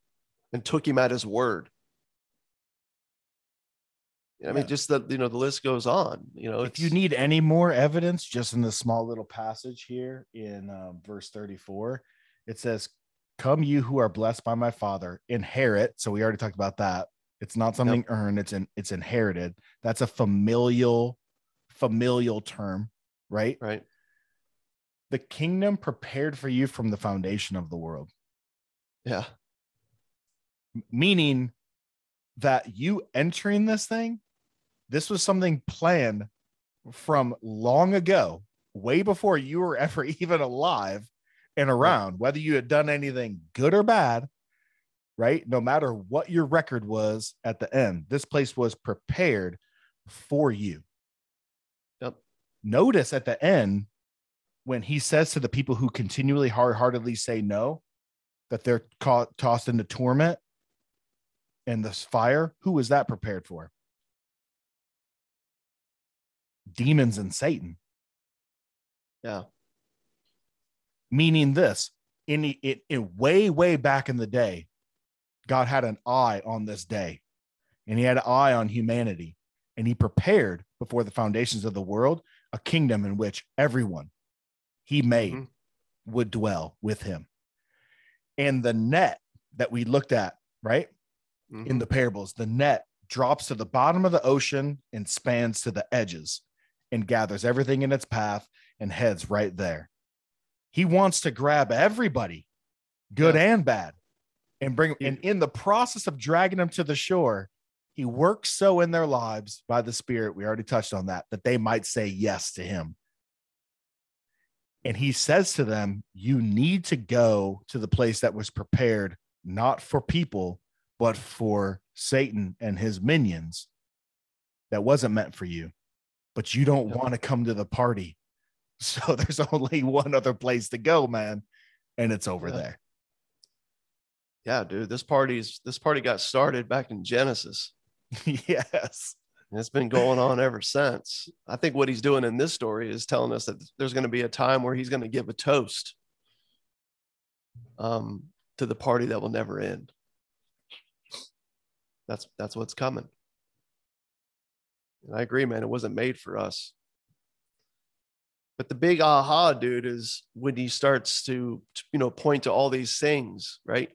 and took him at his word i mean Yeah. just that you know the list goes on you know if you need any more evidence just in this small little passage here in um, verse 34 it says come you who are blessed by my father inherit so we already talked about that. It's not something earned it's in it's inherited. That's a familial familial term right? Right. The kingdom prepared for you from the foundation of the world. Yeah. Meaning that you entering this thing, this was something planned from long ago, way before you were ever even alive and around, whether you had done anything good or bad, right? No matter what your record was at the end, this place was prepared for you. Yep. Notice at the end when he says to the people who continually hard heartedly say no, that they're caught, tossed into torment and this fire, who was that prepared for? Demons and Satan. yeah Meaning this, in, in way, way back in the day, God had an eye on this day and he had an eye on humanity and he prepared before the foundations of the world a kingdom in which everyone he made Mhm. would dwell with him. And the net that we looked at, right? Mhm. in the parables, the net drops to the bottom of the ocean and spans to the edges and gathers everything in its path and heads right there. He wants to grab everybody, good and bad, and bring and in the process of dragging them to the shore, he works so in their lives by the spirit, we already touched on that, that they might say yes to him. And he says to them, You need to go to the place that was prepared not for people, but for Satan and his minions that wasn't meant for you. But you don't want to come to the party. So there's only one other place to go, man. And it's over Yeah. there. yeah dude this party's this party got started back in genesis yes. and it's been going on ever since i think what he's doing in this story is telling us that there's going to be a time where he's going to give a toast um, to the party that will never end that's that's what's coming and i agree man it wasn't made for us but the big aha dude is when he starts to you know point to all these things right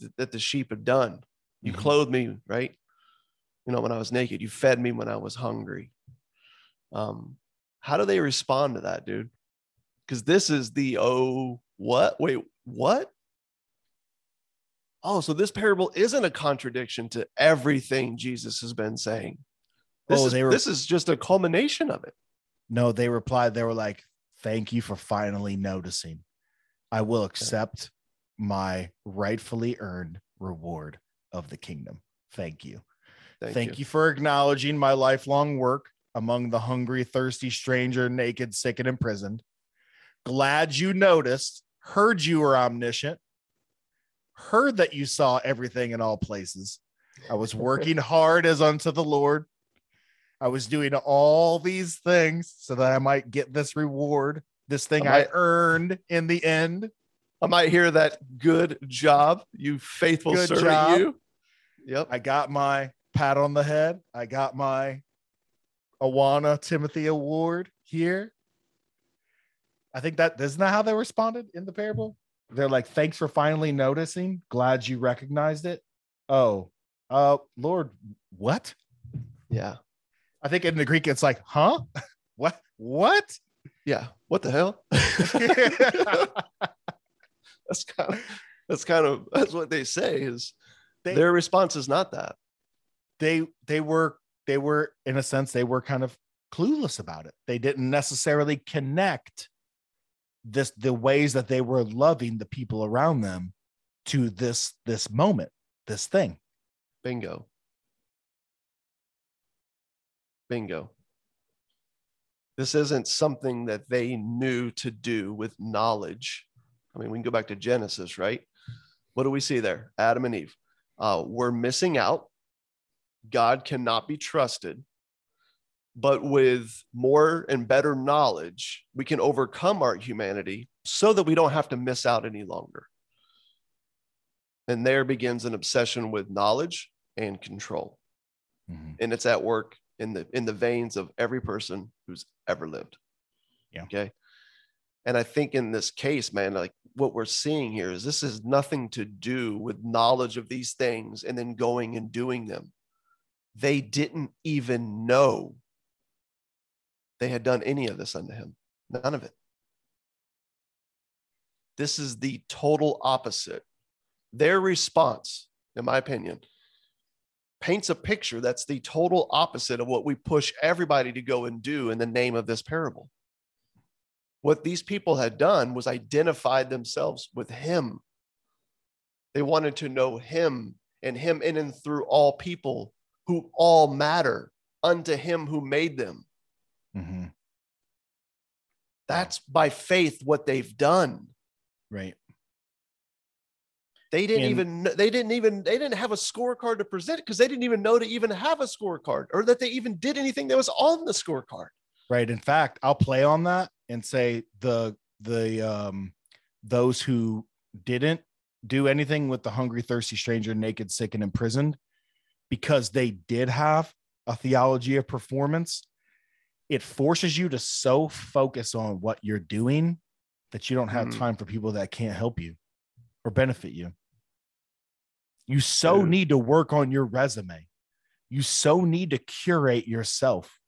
th- that the sheep have done. You Mhm. clothed me right? You know when i was naked. You fed me when i was hungry. Um how do they respond to that dude? Because this is the oh what? Wait what? Oh so this parable isn't a contradiction to everything jesus has been saying. This, Oh, is, they were- this is just a culmination of it No, they replied, they were like, Thank you for finally noticing. I will accept my rightfully earned reward of the kingdom. Thank you. thank, Thank, you. you. for acknowledging my lifelong work among the hungry, thirsty, stranger, naked, sick, and imprisoned. Glad you noticed, heard you were omniscient, heard that you saw everything in all places. I was working hard as unto the Lord, I was doing all these things so that I might get this reward, this thing I I, earned in the end. I might hear that good job, you faithful Good servant. job. You. Yep. I got my pat on the head. I got my Awana Timothy Award here. I think that isn't that how they responded in the parable? They're like, thanks for finally noticing. Glad you recognized it. Oh, uh, Lord, what? Yeah. I think in the Greek it's like, huh? What? What? Yeah. What the hell? that's kind of that's kind of that's what they say is They- their response is not that. they they were they were in a sense they were kind of clueless about it they didn't necessarily connect this the ways that they were loving the people around them to this this moment this thing Bingo. Bingo. This isn't something that they knew to do with knowledge. I mean, we can go back to Genesis, right? What do we see there? Adam and Eve. Uh, we're missing out. God cannot be trusted. But with more and better knowledge, we can overcome our humanity so that we don't have to miss out any longer. And there begins an obsession with knowledge and control and it's at work in the in the veins of every person who's ever lived. Yeah. okay? And i think in this case man like what we're seeing here is this has nothing to do with knowledge of these things and then going and doing them. They didn't even know they had done any of this unto him. None of it. This is the total opposite. Their response in my opinion paints a picture that's the total opposite of what we push everybody to go and do in the name of this parable. What these people had done was identified themselves with him. They wanted to know him and him in and through all people who all matter unto him who made them. Mm-hmm. That's by faith what they've done. right They didn't And- even they didn't even they didn't have a scorecard to present because they didn't even know to even have a scorecard or that they even did anything that was on the scorecard. right in fact i'll play on that and say the the um those who didn't do anything with the hungry thirsty stranger naked sick and imprisoned because they did have a theology of performance it forces you to so focus on what you're doing that you don't have Mm. time for people that can't help you or benefit you you so Dude. need to work on your resume you so need to curate yourself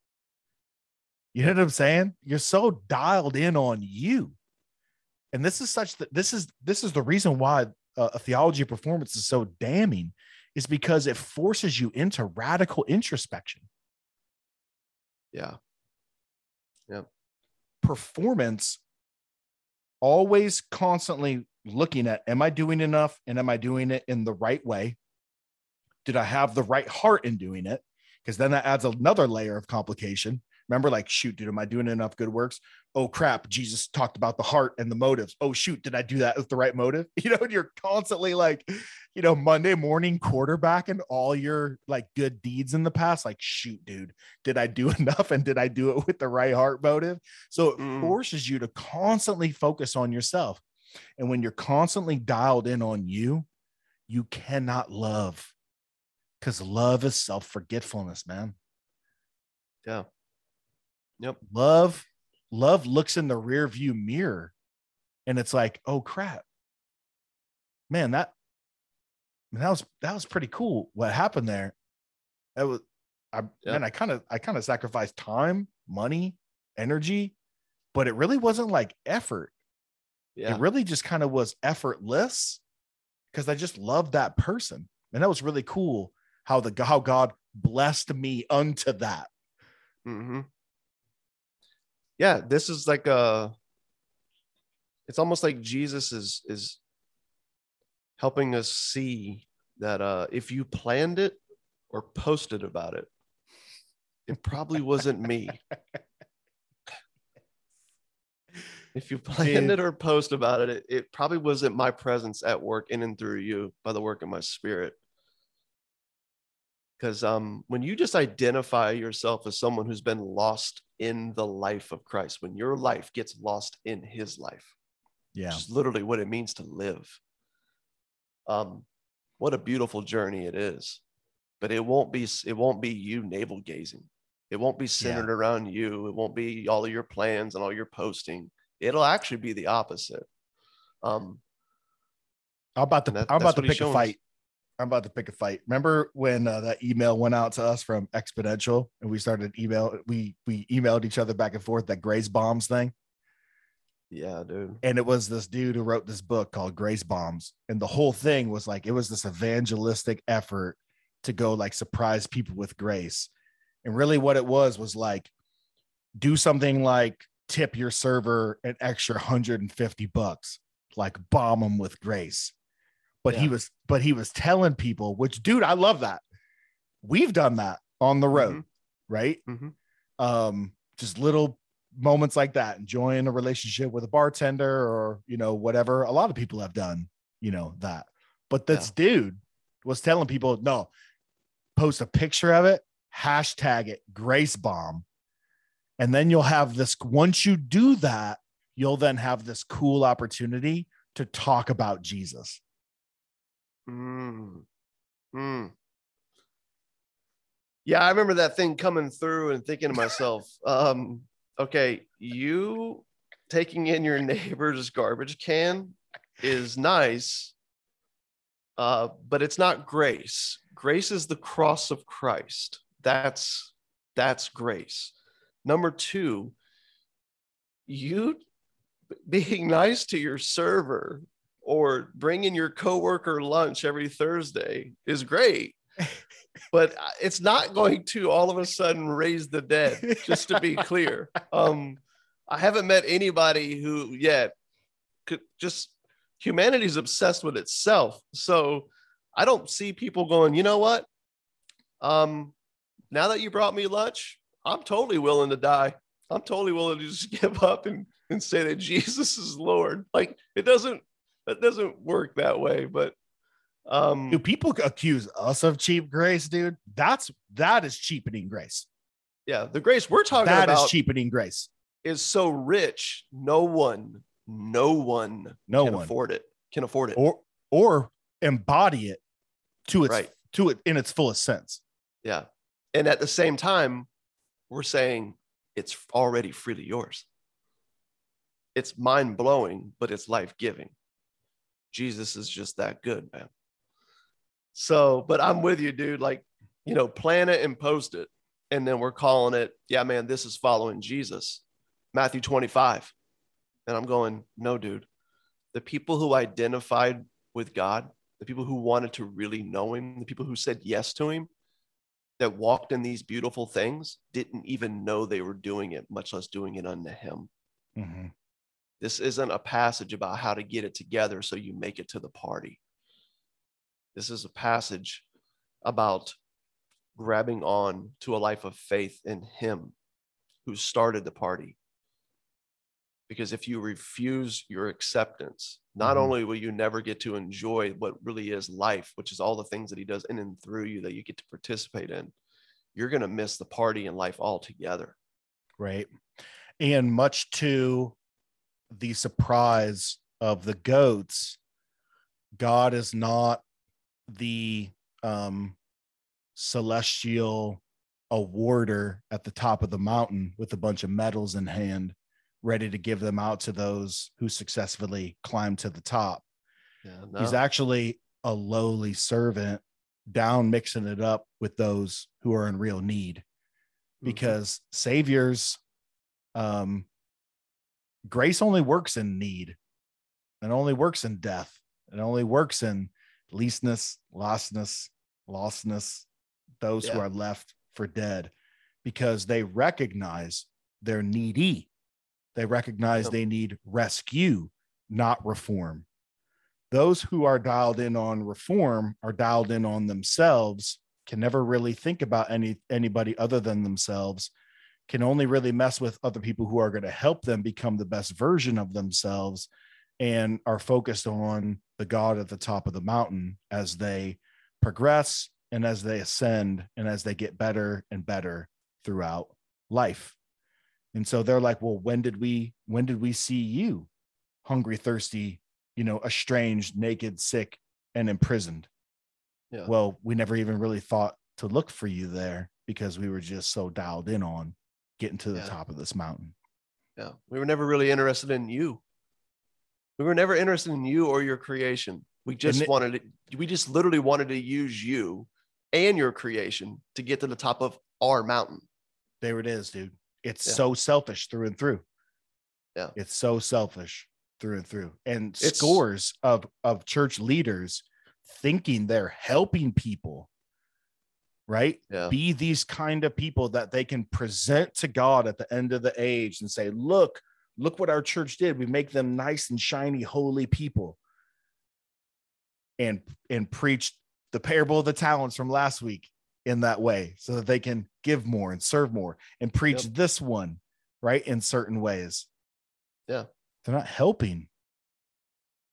you know what I'm saying? You're so dialed in on you. And this is such that this is this is the reason why uh, a theology of performance is so damning is because it forces you into radical introspection. Yeah. Yeah. Performance always constantly looking at am I doing enough and am I doing it in the right way? Did I have the right heart in doing it? Because then that adds another layer of complication. Remember, like, shoot, dude, am I doing enough good works? Oh crap, Jesus talked about the heart and the motives. Oh shoot, did I do that with the right motive? You know, and you're constantly like, you know, Monday morning quarterbacking all your like good deeds in the past. Like, shoot, dude, did I do enough and did I do it with the right heart motive? So it Mm. forces you to constantly focus on yourself. And when you're constantly dialed in on you, you cannot love because love is self forgetfulness, man. Yeah. Yep. Love, love looks in the rear view mirror and it's like, oh crap. Man, that that was that was pretty cool. What happened there? That was I Yeah. man, I kind of I kind of sacrificed time, money, energy, but it really wasn't like effort. Yeah. It really just kind of was effortless because I just loved that person. And that was really cool how the how God blessed me unto that. Mm-hmm. Yeah, this is like a. It's almost like Jesus is is helping us see that uh, if you planned it or posted about it, it probably wasn't me. If you planned it or post about it, it, it probably wasn't my presence at work in and through you by the work of my spirit. because um, when you just identify yourself as someone who's been lost in the life of Christ, when your life gets lost in His life, Yeah. which is literally what it means to live. Um, what a beautiful journey it is, but it won't be it won't be you navel gazing. It won't be centered around you. It won't be all of your plans and all your posting. It'll actually be the opposite. Um, I'm about to that- I'm about to pick a fight. I'm about to pick a fight. Remember when uh, that email went out to us from Exponential and we started email we we emailed each other back and forth that Grace Bombs thing? yeah, dude. and it was this dude who wrote this book called Grace Bombs. And the whole thing was like, it was this evangelistic effort to go like surprise people with grace. And really, what it was was like, do something like tip your server an extra 150 bucks, like bomb them with grace. But he was, but he was telling people, which dude, I love that. We've done that on the road, right? Mhm. um just little moments like that enjoying a relationship with a bartender or you know whatever a lot of people have done you know that but this dude was telling people no post a picture of it hashtag it grace bomb and then you'll have this once you do that you'll then have this cool opportunity to talk about jesus Mm. Mm. Yeah, I remember that thing coming through and thinking to myself, um, okay, you taking in your neighbor's garbage can is nice, uh, but it's not grace. Grace is the cross of Christ. That's that's grace. Number two, you being nice to your server or bringing your coworker lunch every Thursday is great, but uh, it's not going to all of a sudden raise the dead. Just to be clear, um, I haven't met anybody who yet could just humanity's obsessed with itself. So I don't see people going, you know what? Um, now that you brought me lunch, I'm totally willing to die. I'm totally willing to just give up and, and say that Jesus is Lord. Like it doesn't that doesn't work that way. But um do people accuse us of cheap grace dude that's that is cheapening grace yeah, the grace we're talking That about is cheapening grace is so rich, no one, no one no can one afford it, can afford it. or or embody it to its Right. to it in its fullest sense. Yeah. And at the same time, we're saying it's already freely yours. It's mind blowing, but it's life giving. Jesus is just that good, man. So, but I'm with you, dude. Like, you know, plan it and post it. And then we're calling it, yeah, man, this is following Jesus. Matthew 25. And I'm going, no, dude. The people who identified with God, the people who wanted to really know him, the people who said yes to him, that walked in these beautiful things didn't even know they were doing it, much less doing it unto him. Mm-hmm. This isn't a passage about how to get it together so you make it to the party. This is a passage about grabbing on to a life of faith in him who started the party. Because if you refuse your acceptance, not Mhm. only will you never get to enjoy what really is life, which is all the things that he does in and through you that you get to participate in, you're going to miss the party in life altogether. Right. And much to the surprise of the goats, God is not the um, celestial awarder at the top of the mountain with a bunch of medals in hand, ready to give them out to those who successfully climb to the top. Yeah, He's actually a lowly servant down mixing it up with those who are in real need. Mhm. because saviors um grace only works in need. And only works in death. It only works in leastness lostness lostness those who are left for dead. Because they recognize they're needy they recognize they need rescue not reform those who are dialed in on reform are dialed in on themselves can never really think about any anybody other than themselves can only really mess with other people who are going to help them become the best version of themselves and are focused on the god at the top of the mountain as they progress and as they ascend and as they get better and better throughout life. And so they're like, well, when did we when did we see you hungry, thirsty, you know, estranged, naked, sick, and imprisoned? Yeah. Well, we never even really thought to look for you there because we were just so dialed in on getting to the Yeah. top of this mountain. Yeah. We were never really interested in you. We were never interested in you or your creation. We just it- wanted to, we just literally wanted to use you and your creation to get to the top of our mountain. There it is, dude. It's Yeah. so selfish through and through. Yeah. It's so selfish through and through. And It's- scores of of church leaders thinking they're helping people. Right? Yeah. Be these kind of people that they can present to God at the end of the age and say, "Look, look what our church did. We make them nice and shiny holy people." And and preach the parable of the talents from last week in that way so that they can give more and serve more and preach Yep. this one right in certain ways Yeah. they're not helping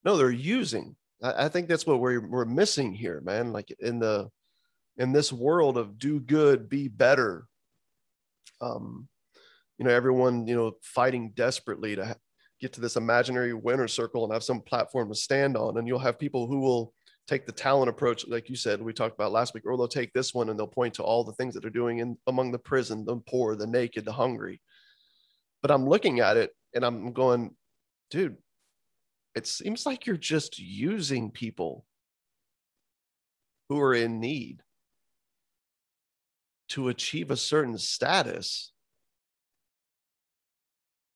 No, they're using. I, I think that's what we're we're missing here, man. Like in the in this world of do good, be better. Um, you know, everyone, you know, fighting desperately to ha- get to this imaginary winner circle and have some platform to stand on. And you'll have people who will take the talent approach, like you said, we talked about last week, or they'll take this one and they'll point to all the things that they're doing in among the prison, the poor, the naked, the hungry. But I'm looking at it and I'm going, dude, it seems like you're just using people who are in need to achieve a certain status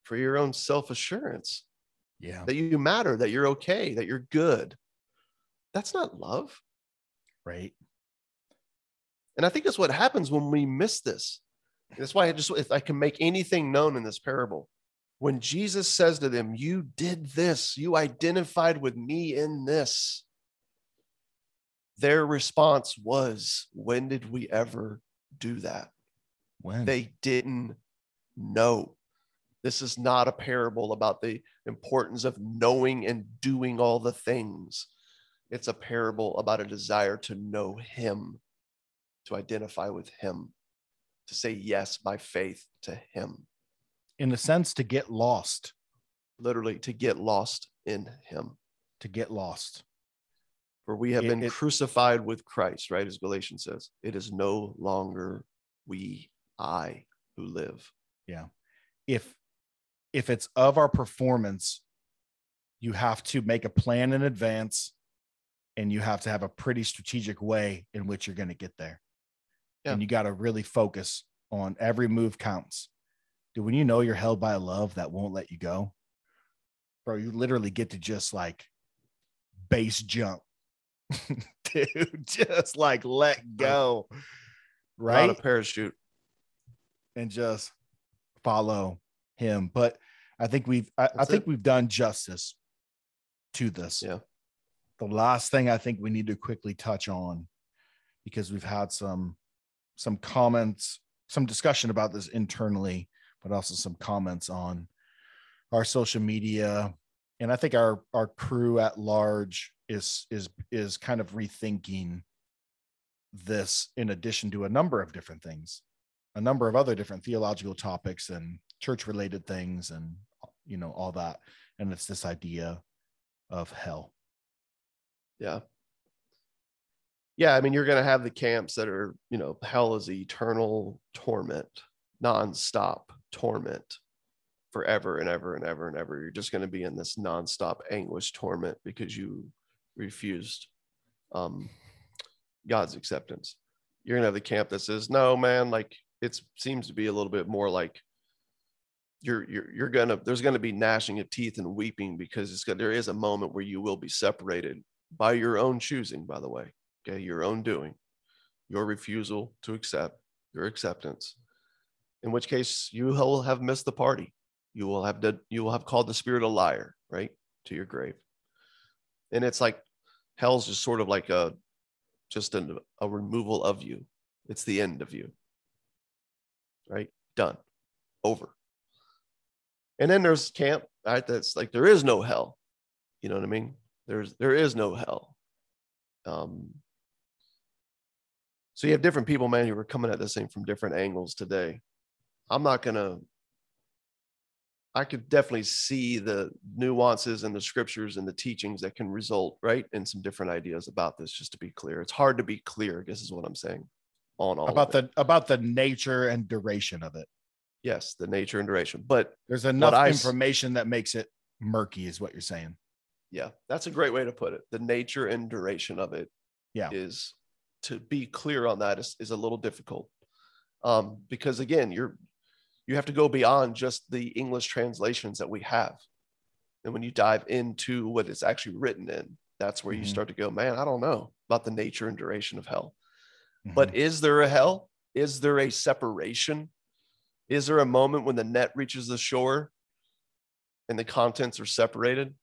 for your own self assurance yeah that you matter, that you're okay, that you're good. That's not love. right And I think that's what happens when we miss this. That's why I just, if I can make anything known in this parable, when Jesus says to them, You did this, you identified with me in this, their response was, When did we ever do that? when They didn't know. This is not a parable about the importance of knowing and doing all the things. It's a parable about a desire to know Him, to identify with Him, to say yes by faith to Him, in a sense to get lost literally to get lost in Him. to get lost For we have It- been it- crucified with Christ, right? As Galatians says, it is no longer we, I, who live. Yeah. If if it's of our performance you have to make a plan in advance and you have to have a pretty strategic way in which you're going to get there Yeah. and you got to really focus on every move counts dude when you know you're held by a love that won't let you go bro you literally get to just like base jump dude just like let go Right? right a parachute. and just follow him. But I think we've I, I think it. we've done justice to this. Yeah. The last thing I think we need to quickly touch on because we've had some some comments, some discussion about this internally, but also some comments on our social media. And I think our our crew at large is is is kind of rethinking this in addition to a number of different things a number of other different theological topics and church related things and you know all that and it's this idea of hell Yeah. Yeah. I mean, you're going to have the camps that are, you know, hell is eternal torment, nonstop torment forever and ever and ever and ever. You're just going to be in this nonstop anguish torment because you refused um, God's acceptance. You're going to have the camp that says, no, man, like it seems to be a little bit more like you're you're you're gonna there's gonna be gnashing of teeth and weeping because it's gonna, there is a moment where you will be separated by your own choosing by the way okay? Your own doing your refusal to accept your acceptance. In which case you will have missed the party. You will have done you will have called the spirit a liar right to your grave. And it's like hell's just sort of like a just a, a removal of you. It's the end of you. Right? Done. Over. And then there's camp right that's like there is no hell. You know what i mean there's there is no hell um So you have different people, man, who are coming at this thing from different angles today. I'm not gonna. I could definitely see the nuances and the scriptures and the teachings that can result, right, in some different ideas about this. Just to be clear, it's hard to be clear. I guess is what I'm saying. On all about the about the nature and duration of it. yes, the nature and duration, but There's enough I information that makes it murky, is what you're saying. Yeah, that's a great way to put it. The nature and duration of it Yeah. is to be clear on that is, is a little difficult. Um, because again, you're you have to go beyond just the English translations that we have. And when you dive into what it's actually written in, that's where you Mhm. start to go, man, I don't know about the nature and duration of hell. Mm-hmm. But is there a hell? Is there a separation? Is there a moment when the net reaches the shore and the contents are separated?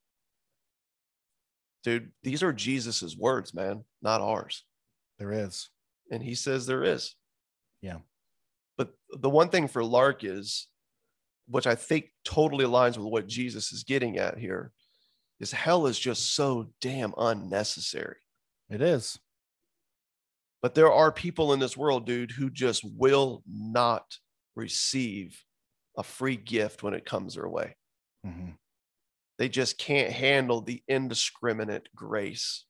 Dude, these are Jesus's words, man, not ours. there is. And he says there is. Yeah. But the one thing for Lark is, which I think totally aligns with what Jesus is getting at here, is hell is just so damn unnecessary. It is. But there are people in this world, dude, who just will not receive a free gift when it comes their way. Mhm. They just can't handle the indiscriminate grace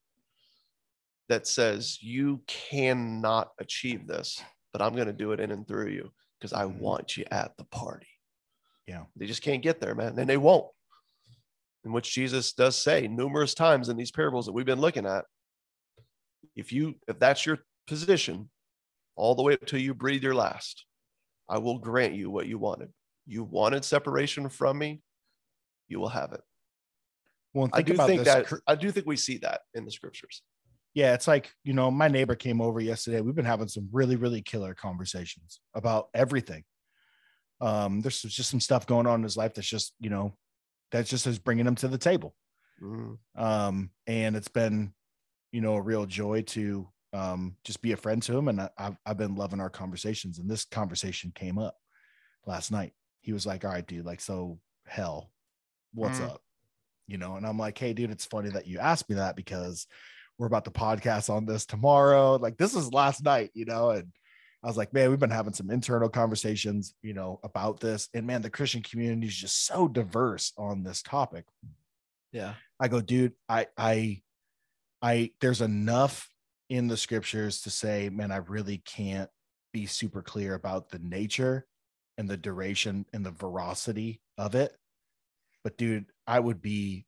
that says you cannot achieve this, but I'm going to do it in and through you because I Mhm. want you at the party. Yeah. They just can't get there, man. And they won't. In which Jesus does say numerous times in these parables that we've been looking at. If you, if that's your position, all the way up till you breathe your last, I will grant you what you wanted. You wanted separation from me, you will have it. Well, I do think this. that I do think we see that in the scriptures. yeah, it's like, you know, my neighbor came over yesterday. We've been having some really, really killer conversations about everything. Um, there's just some stuff going on in his life that's just, you know, that's just is bringing him to the table. Mm, Um, and it's been, you know, a real joy to um just be a friend to him. And I, I've I've been loving our conversations. And this conversation came up last night. He was like, "All right, dude, like, so hell, what's Mm. up?" You know, and I'm like, "Hey, dude, it's funny that you asked me that because we're about to podcast on this tomorrow. Like, this is last night, you know." And I was like, "Man, we've been having some internal conversations, you know, about this. And man, the Christian community is just so diverse on this topic." yeah. I go, dude, I, I, I, there's enough in the scriptures to say, man, I really can't be super clear about the nature and the duration and the veracity of it. But dude, I would be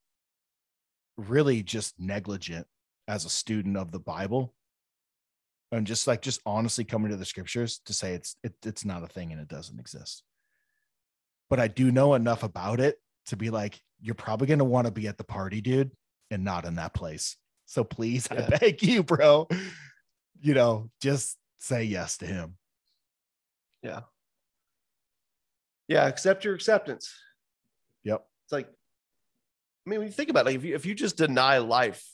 really just negligent as a student of the Bible and just like just honestly coming to the scriptures to say it's it, it's not a thing and it doesn't exist. But I do know enough about it to be like, you're probably going to want to be at the party, dude, and not in that place. So please, I beg you, bro, you know, just say yes to him. Yeah yeah. Accept your acceptance. It's like, I mean, when you think about it, like if you if you just deny life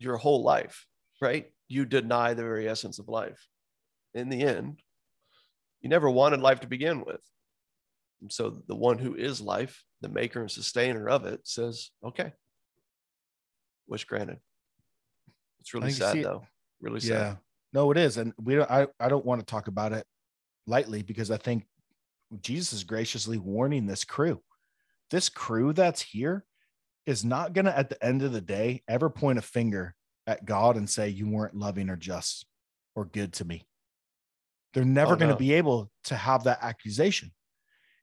your whole life, right? You deny the very essence of life. In the end, you never wanted life to begin with. And so the one who is life, the maker and sustainer of it, says, okay. Wish granted. It's really sad it- though. Really sad. Yeah. No, it is. And we don't I, I don't want to talk about it lightly because I think Jesus is graciously warning this crew. This crew that's here is not gonna at the end of the day ever point a finger at God and say you weren't loving or just or good to me. They're never Oh, going to no. be able to have that accusation.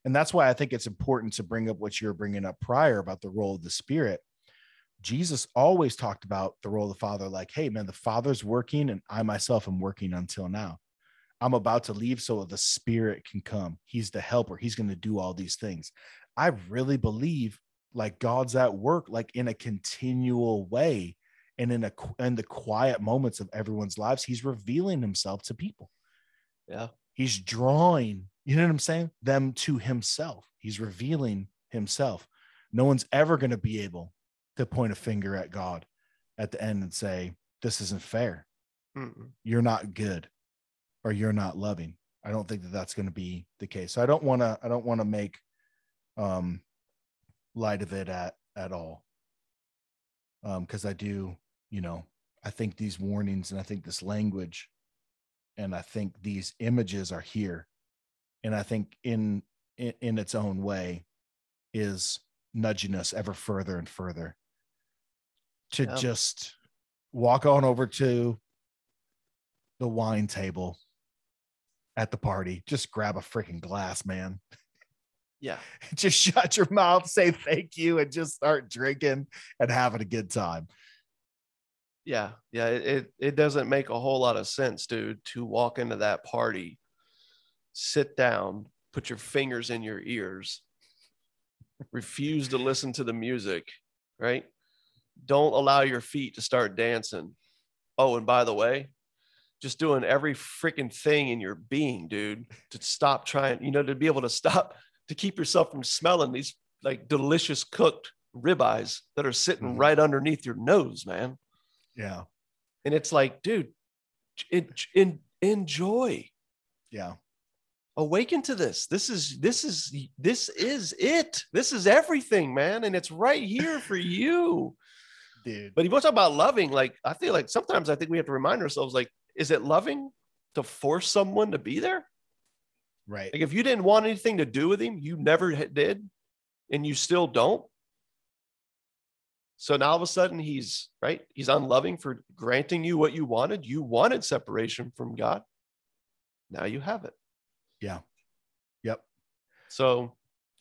And that's why I think it's important to bring up what you were bringing up prior about the role of the spirit. Jesus always talked about the role of the father, like, hey, man, the father's working and I myself am working until now. I'm about to leave so the spirit can come. He's the helper. He's going to do all these things. I really believe like God's at work, like in a continual way and in a in the quiet moments of everyone's lives, he's revealing himself to people. Yeah. He's drawing, you know what I'm saying? Them to himself. He's revealing himself. No one's ever going to be able to point a finger at God at the end and say, This isn't fair. Mm-mm. You're not good or you're not loving. I don't think that that's going to be the case. So I don't want to, I don't want to make um, light of it at, at all. Um, cause I do, you know, I think these warnings and I think this language and I think these images are here, and I think in in, in its own way is nudging us ever further and further to Yeah. just walk on over to the wine table at the party. Just grab a freaking glass, man. Yeah. Just shut your mouth, say thank you, and just start drinking and having a good time. Yeah. Yeah. It, it, doesn't make a whole lot of sense, dude, to walk into that party, sit down, put your fingers in your ears, refuse to listen to the music, right? Don't allow your feet to start dancing. Oh, and by the way, just doing every freaking thing in your being, dude, to stop trying, you know, to be able to stop, to keep yourself from smelling these like delicious cooked ribeyes that are sitting Mhm. right underneath your nose, man. Yeah. And it's like, dude, in, in, enjoy, Yeah. awaken to this. This is, this is, this is it. This is everything, man. And it's right here for you. Dude. But if you talk about loving, like, I feel like sometimes I think we have to remind ourselves, like, is it loving to force someone to be there? Right. Like, if you didn't want anything to do with him, you never did, and you still don't. So now all of a sudden he's right. He's unloving for granting you what you wanted. You wanted separation from God. Now you have it. Yeah. Yep. So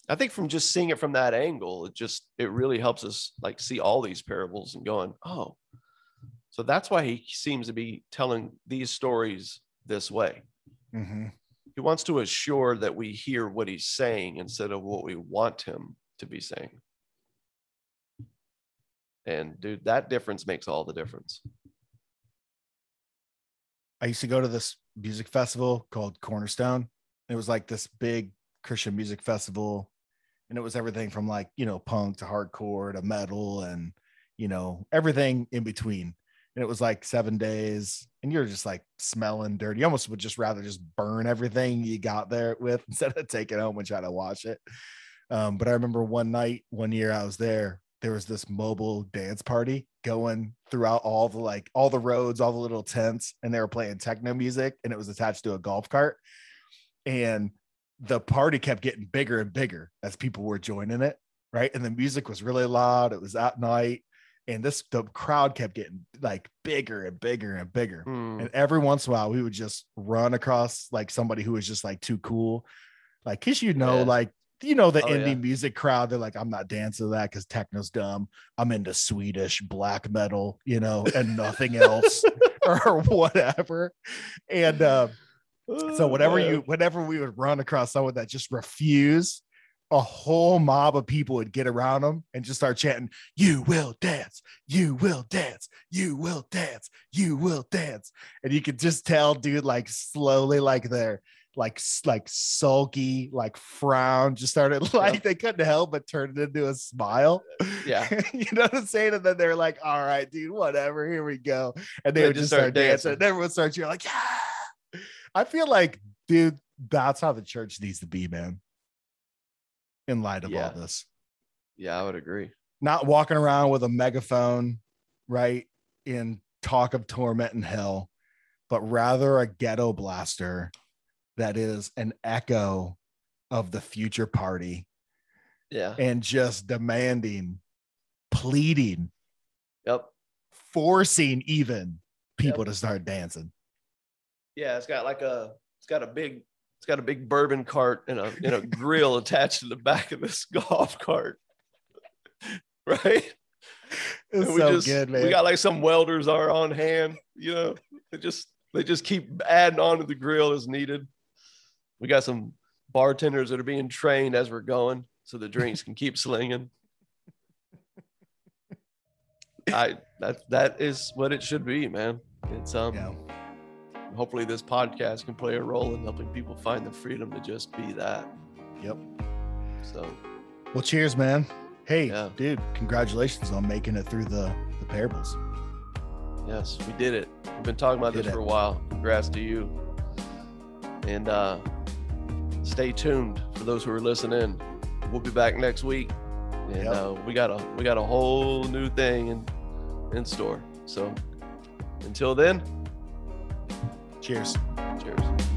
I think from just seeing it from that angle, it just it really helps us like see all these parables and going, oh, so that's why he seems to be telling these stories this way. hmm He wants to assure that we hear what he's saying instead of what we want him to be saying. And dude, that difference makes all the difference. I used to go to this music festival called Cornerstone. It was like this big Christian music festival. And it was everything from like, you know, punk to hardcore to metal and, you know, everything in between. And it was like seven days. And you're just like smelling dirty. You almost would just rather just burn everything you got there with instead of taking it home and try to watch it. Um, but I remember one night, one year I was there, there was this mobile dance party going throughout all the like all the roads, all the little tents, and they were playing techno music, and it was attached to a golf cart. And the party kept getting bigger and bigger as people were joining it, right? And the music was really loud. It was at night, and this the crowd kept getting like bigger and bigger and bigger. Hmm. And every once in a while, we would just run across like somebody who was just like too cool. Like, cause you know, Yeah. like, you know, the Oh, indie yeah. music crowd, they're like, I'm not dancing to that because techno's dumb. I'm into Swedish black metal, you know, and nothing else or whatever. And uh, so Oh, whenever you whenever we would run across someone that just refused, a whole mob of people would get around them and just start chanting, You will dance, you will dance, you will dance, you will dance. And you could just tell, dude, like slowly, like their like like sulky, like frown just started like they couldn't help but turn it into a smile. Yeah. you know what I'm saying? And then they're like, all right, dude, whatever, here we go. And they They would just just start start dancing. dancing. And everyone starts, you're like, yeah. I feel like, dude, that's how the church needs to be, man. In light of Yeah. all this, Yeah, I would agree. not walking around with a megaphone, right? In talk of torment and hell, but rather a ghetto blaster that is an echo of the future party Yeah. and just demanding, pleading, Yep. forcing even people to start dancing. Yeah, it's got like a it's got a big it's got a big bourbon cart and a and a grill attached to the back of this golf cart. Right? It's we so just good, man. we got like some welders are on hand, you know. They just they just keep adding on to the grill as needed. We got some bartenders that are being trained as we're going so the drinks can keep slinging. I that that is what it should be, man. It's um yeah. Hopefully this podcast can play a role in helping people find the freedom to just be that. Yep. So Well, cheers, man. Hey, Yeah. dude, congratulations on making it through the the parables. yes, we did it. We've been talking about Did this it. for a while. Congrats to you. And uh stay tuned for those who are listening. We'll be back next week. And Yep. uh, we got a we got a whole new thing in in store. So until then, Cheers. Cheers.